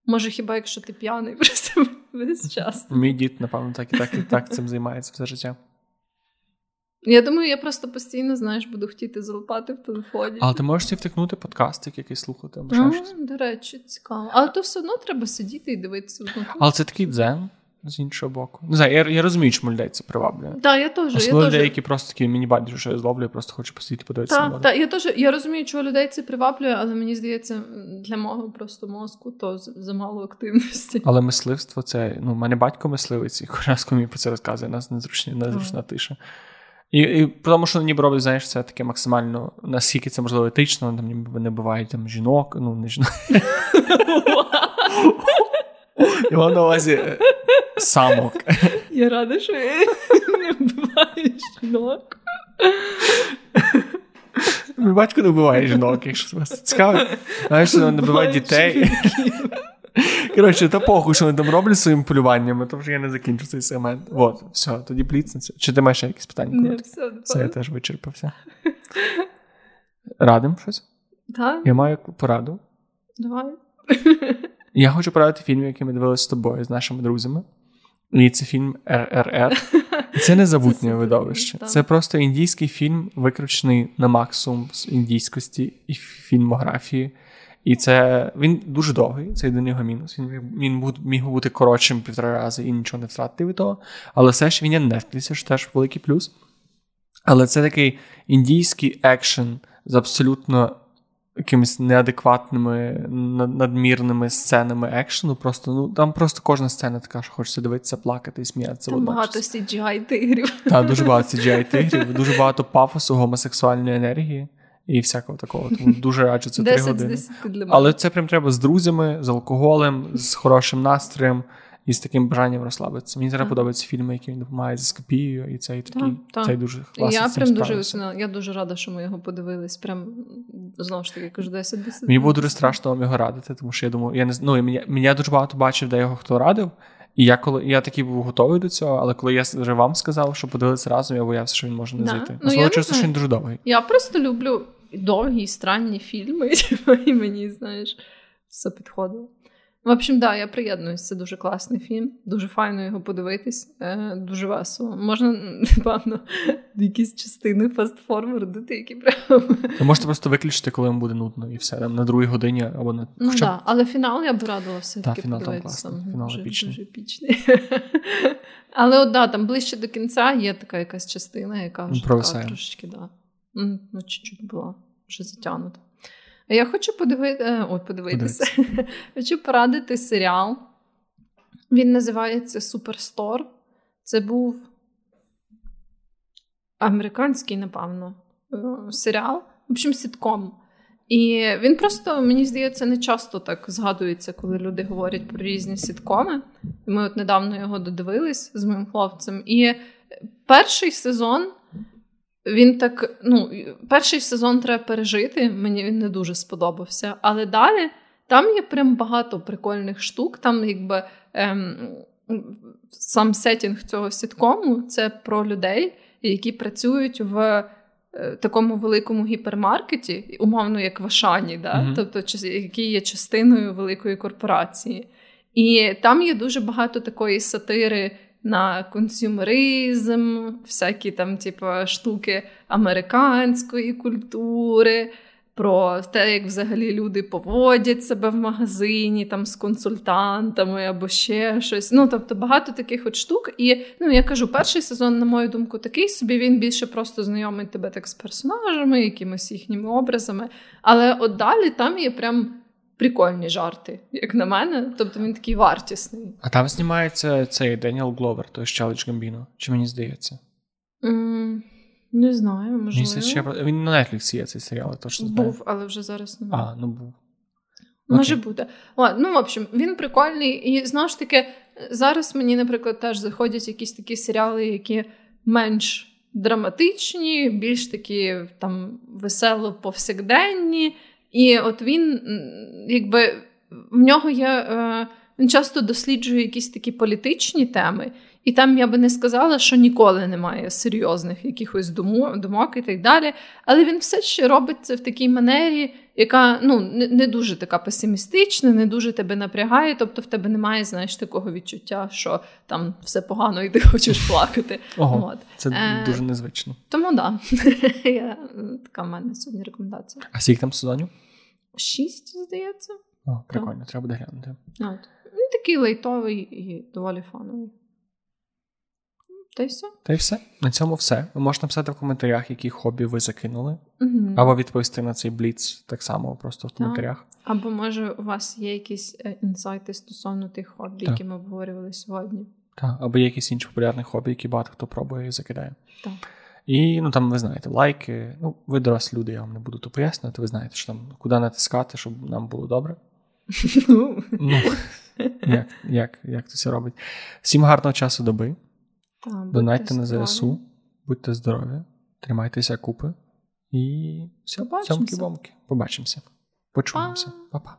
B: Може, хіба якщо ти п'яний просто весь час.
A: Мій дід, напевно, так і так і так цим займається все життя.
B: Я думаю, я просто постійно, знаєш, буду хотіти залипати в телефоні.
A: Але ти можеш втикнути подкастик якийсь слухати або ще щось.
B: До речі, цікаво. Але то все одно треба сидіти і дивитися.
A: Але це такий дзен з іншого боку. Не знаю, я, я розумію, чому людей це приваблює.
B: Так, я теж. Я
A: Особливо
B: теж.
A: людей, які просто такі мені байдуже, що я зловлю, я просто хочу посидіти подивитися.
B: Так, та, я теж я розумію, чого людей це приваблює, але мені здається, для мого просто мозку то замало активності.
A: Але мисливство це. Ну, в мене батько мисливець, і раз, мені про це розказує, нас незручна, незручна тиша. І, і тому, що ніби роблять, знаєш, це таке максимально, наскільки це можливо етично, там ніби не бувають там жінок, ну не жінок. Я мав на увазі е, самок.
B: Я рада, що я не вбиваю жінок.
A: Мій батько не вбиває жінок, якщо вас цікавить. Знаєш, що не вбиває дітей. Коротше, та похуй, що вони там роблять своїми полюваннями, то вже я не закінчу цей сегмент. От, все, тоді пліцниця. Чи ти маєш ще якісь питання?
B: Не, все,
A: Все, я теж вичерпався. Радим щось?
B: Так,
A: Я маю пораду.
B: давай.
A: Я хочу порадити фільм, який ми дивилися з тобою, з нашими друзями. І це фільм РРР. Це незабутнє видовище. Це просто індійський фільм, викручений на максимум з індійськості і фільмографії. І це він дуже довгий, це єдиний його мінус. Він він міг бути коротшим півтора рази і нічого не втратити від того. Але все ж він є Netflix, що теж великий плюс. Але це такий індійський екшен з абсолютно якимись неадекватними, надмірними сценами екшену. Просто ну там просто кожна сцена така, що хочеться дивитися, плакати і сміятися.
B: Там багато cgi тигрів.
A: Так, дуже багато cgi тигрів, дуже багато пафосу, гомосексуальної енергії. І всякого такого. Тому дуже раджу це три години. Але це прям треба з друзями, з алкоголем, з хорошим настроєм і з таким бажанням розслабитися. Мені зараз подобаються фільми, які він допомагає з ескопією, і цей такий та, цей дуже класний.
B: Я прям дуже. Я дуже рада, що ми його подивились. Прям знову ж таки кажу, 10 10
A: Мені було дуже страшно вам його радити, тому що я думаю, я не ну, мене, мене дуже багато бачив, де його хто радив. І я коли я такий був готовий до цього, але коли я вже вам сказав, що подивитися разом, я боявся, що він може не да. зайти. Ну, Особливо через що він дуже довгий.
B: Я просто люблю довгі, і странні фільми, і мені, знаєш, все підходило. В общем, да, я приєднуюсь. Це дуже класний фільм. Дуже файно його подивитись. Е, Дуже весело. Можна, напевно, якісь частини фастфорвардити, які прям.
A: Ви можете просто виключити, коли вам буде нудно, і все там на другій годині або на
B: Ну так, да, але фінал я б радила все-таки фінал подивитися. Там фінал дуже, епічний. дуже епічний. Але от да, там ближче до кінця є така якась частина, яка вже така трошечки, да. Ну, чуть-чуть була вже затягнута. Я хочу подивити, е, ой, подивитися. хочу порадити серіал. Він називається Суперстор. Це був американський, напевно, е, серіал. В общем, сітком. І він просто, мені здається, не часто так згадується, коли люди говорять про різні сіткоми. Ми от недавно його додивились з моїм хлопцем. І перший сезон він так, ну, перший сезон треба пережити, мені він не дуже сподобався. Але далі там є прям багато прикольних штук. Там, якби ем, сам сетінг цього сіткому це про людей, які працюють в е, такому великому гіпермаркеті, умовно, як в Ашані, да? Mm-hmm. тобто, які є частиною великої корпорації. І там є дуже багато такої сатири на консюмеризм, всякі там, типу, штуки американської культури, про те, як взагалі люди поводять себе в магазині там з консультантами або ще щось. Ну, тобто багато таких от штук. І ну, я кажу, перший сезон, на мою думку, такий собі він більше просто знайомить тебе так з персонажами, якимись їхніми образами. Але от далі там є прям прикольні жарти, як на мене. Тобто він такий вартісний.
A: А там знімається цей Деніел Гловер, той Чайлдіш Гамбіно. Чи мені здається?
B: Mm, не знаю, можливо.
A: ще... Він на Netflix є цей серіал, точно знаю.
B: Був, але вже зараз немає.
A: А, ну був.
B: Може okay. бути. О, ну, в общем, він прикольний. І знову ж таки, зараз мені, наприклад, теж заходять якісь такі серіали, які менш драматичні, більш такі там весело повсякденні. І от він, якби в нього є. Е, він часто досліджує якісь такі політичні теми, і там я би не сказала, що ніколи немає серйозних якихось думок і так далі. Але він все ще робить це в такій манері, яка ну, не, дуже така песимістична, не дуже тебе напрягає. Тобто в тебе немає, знаєш, такого відчуття, що там все погано і ти хочеш плакати.
A: Ого, От. Це е, дуже незвично.
B: Тому так. Да. Така в мене сьогодні рекомендація.
A: А скільки там сезонів?
B: Шість, здається.
A: О, Прикольно, треба буде глянути.
B: От. Він такий лейтовий і доволі фановий. Та й все.
A: Та й все. На цьому все. Ви можете написати в коментарях, які хобі ви закинули. Угу. Або відповісти на цей бліц так само просто в коментарях.
B: Або, може, у вас є якісь е, інсайти стосовно тих хобі, так. які ми обговорювали сьогодні.
A: Так, або є якісь інші популярні хобі, які багато хто пробує і закидає.
B: Так.
A: І ну там ви знаєте, лайки. Ну, ви дорослі люди, я вам не буду то пояснювати. Ви знаєте, що там куди натискати, щоб нам було добре. Ну, Як як, як це все робить? Всім гарного часу доби. Донайте на ЗСУ, будьте здорові, тримайтеся купи і все, цьомки-бомки. Побачимося. Почуємося. Па-па.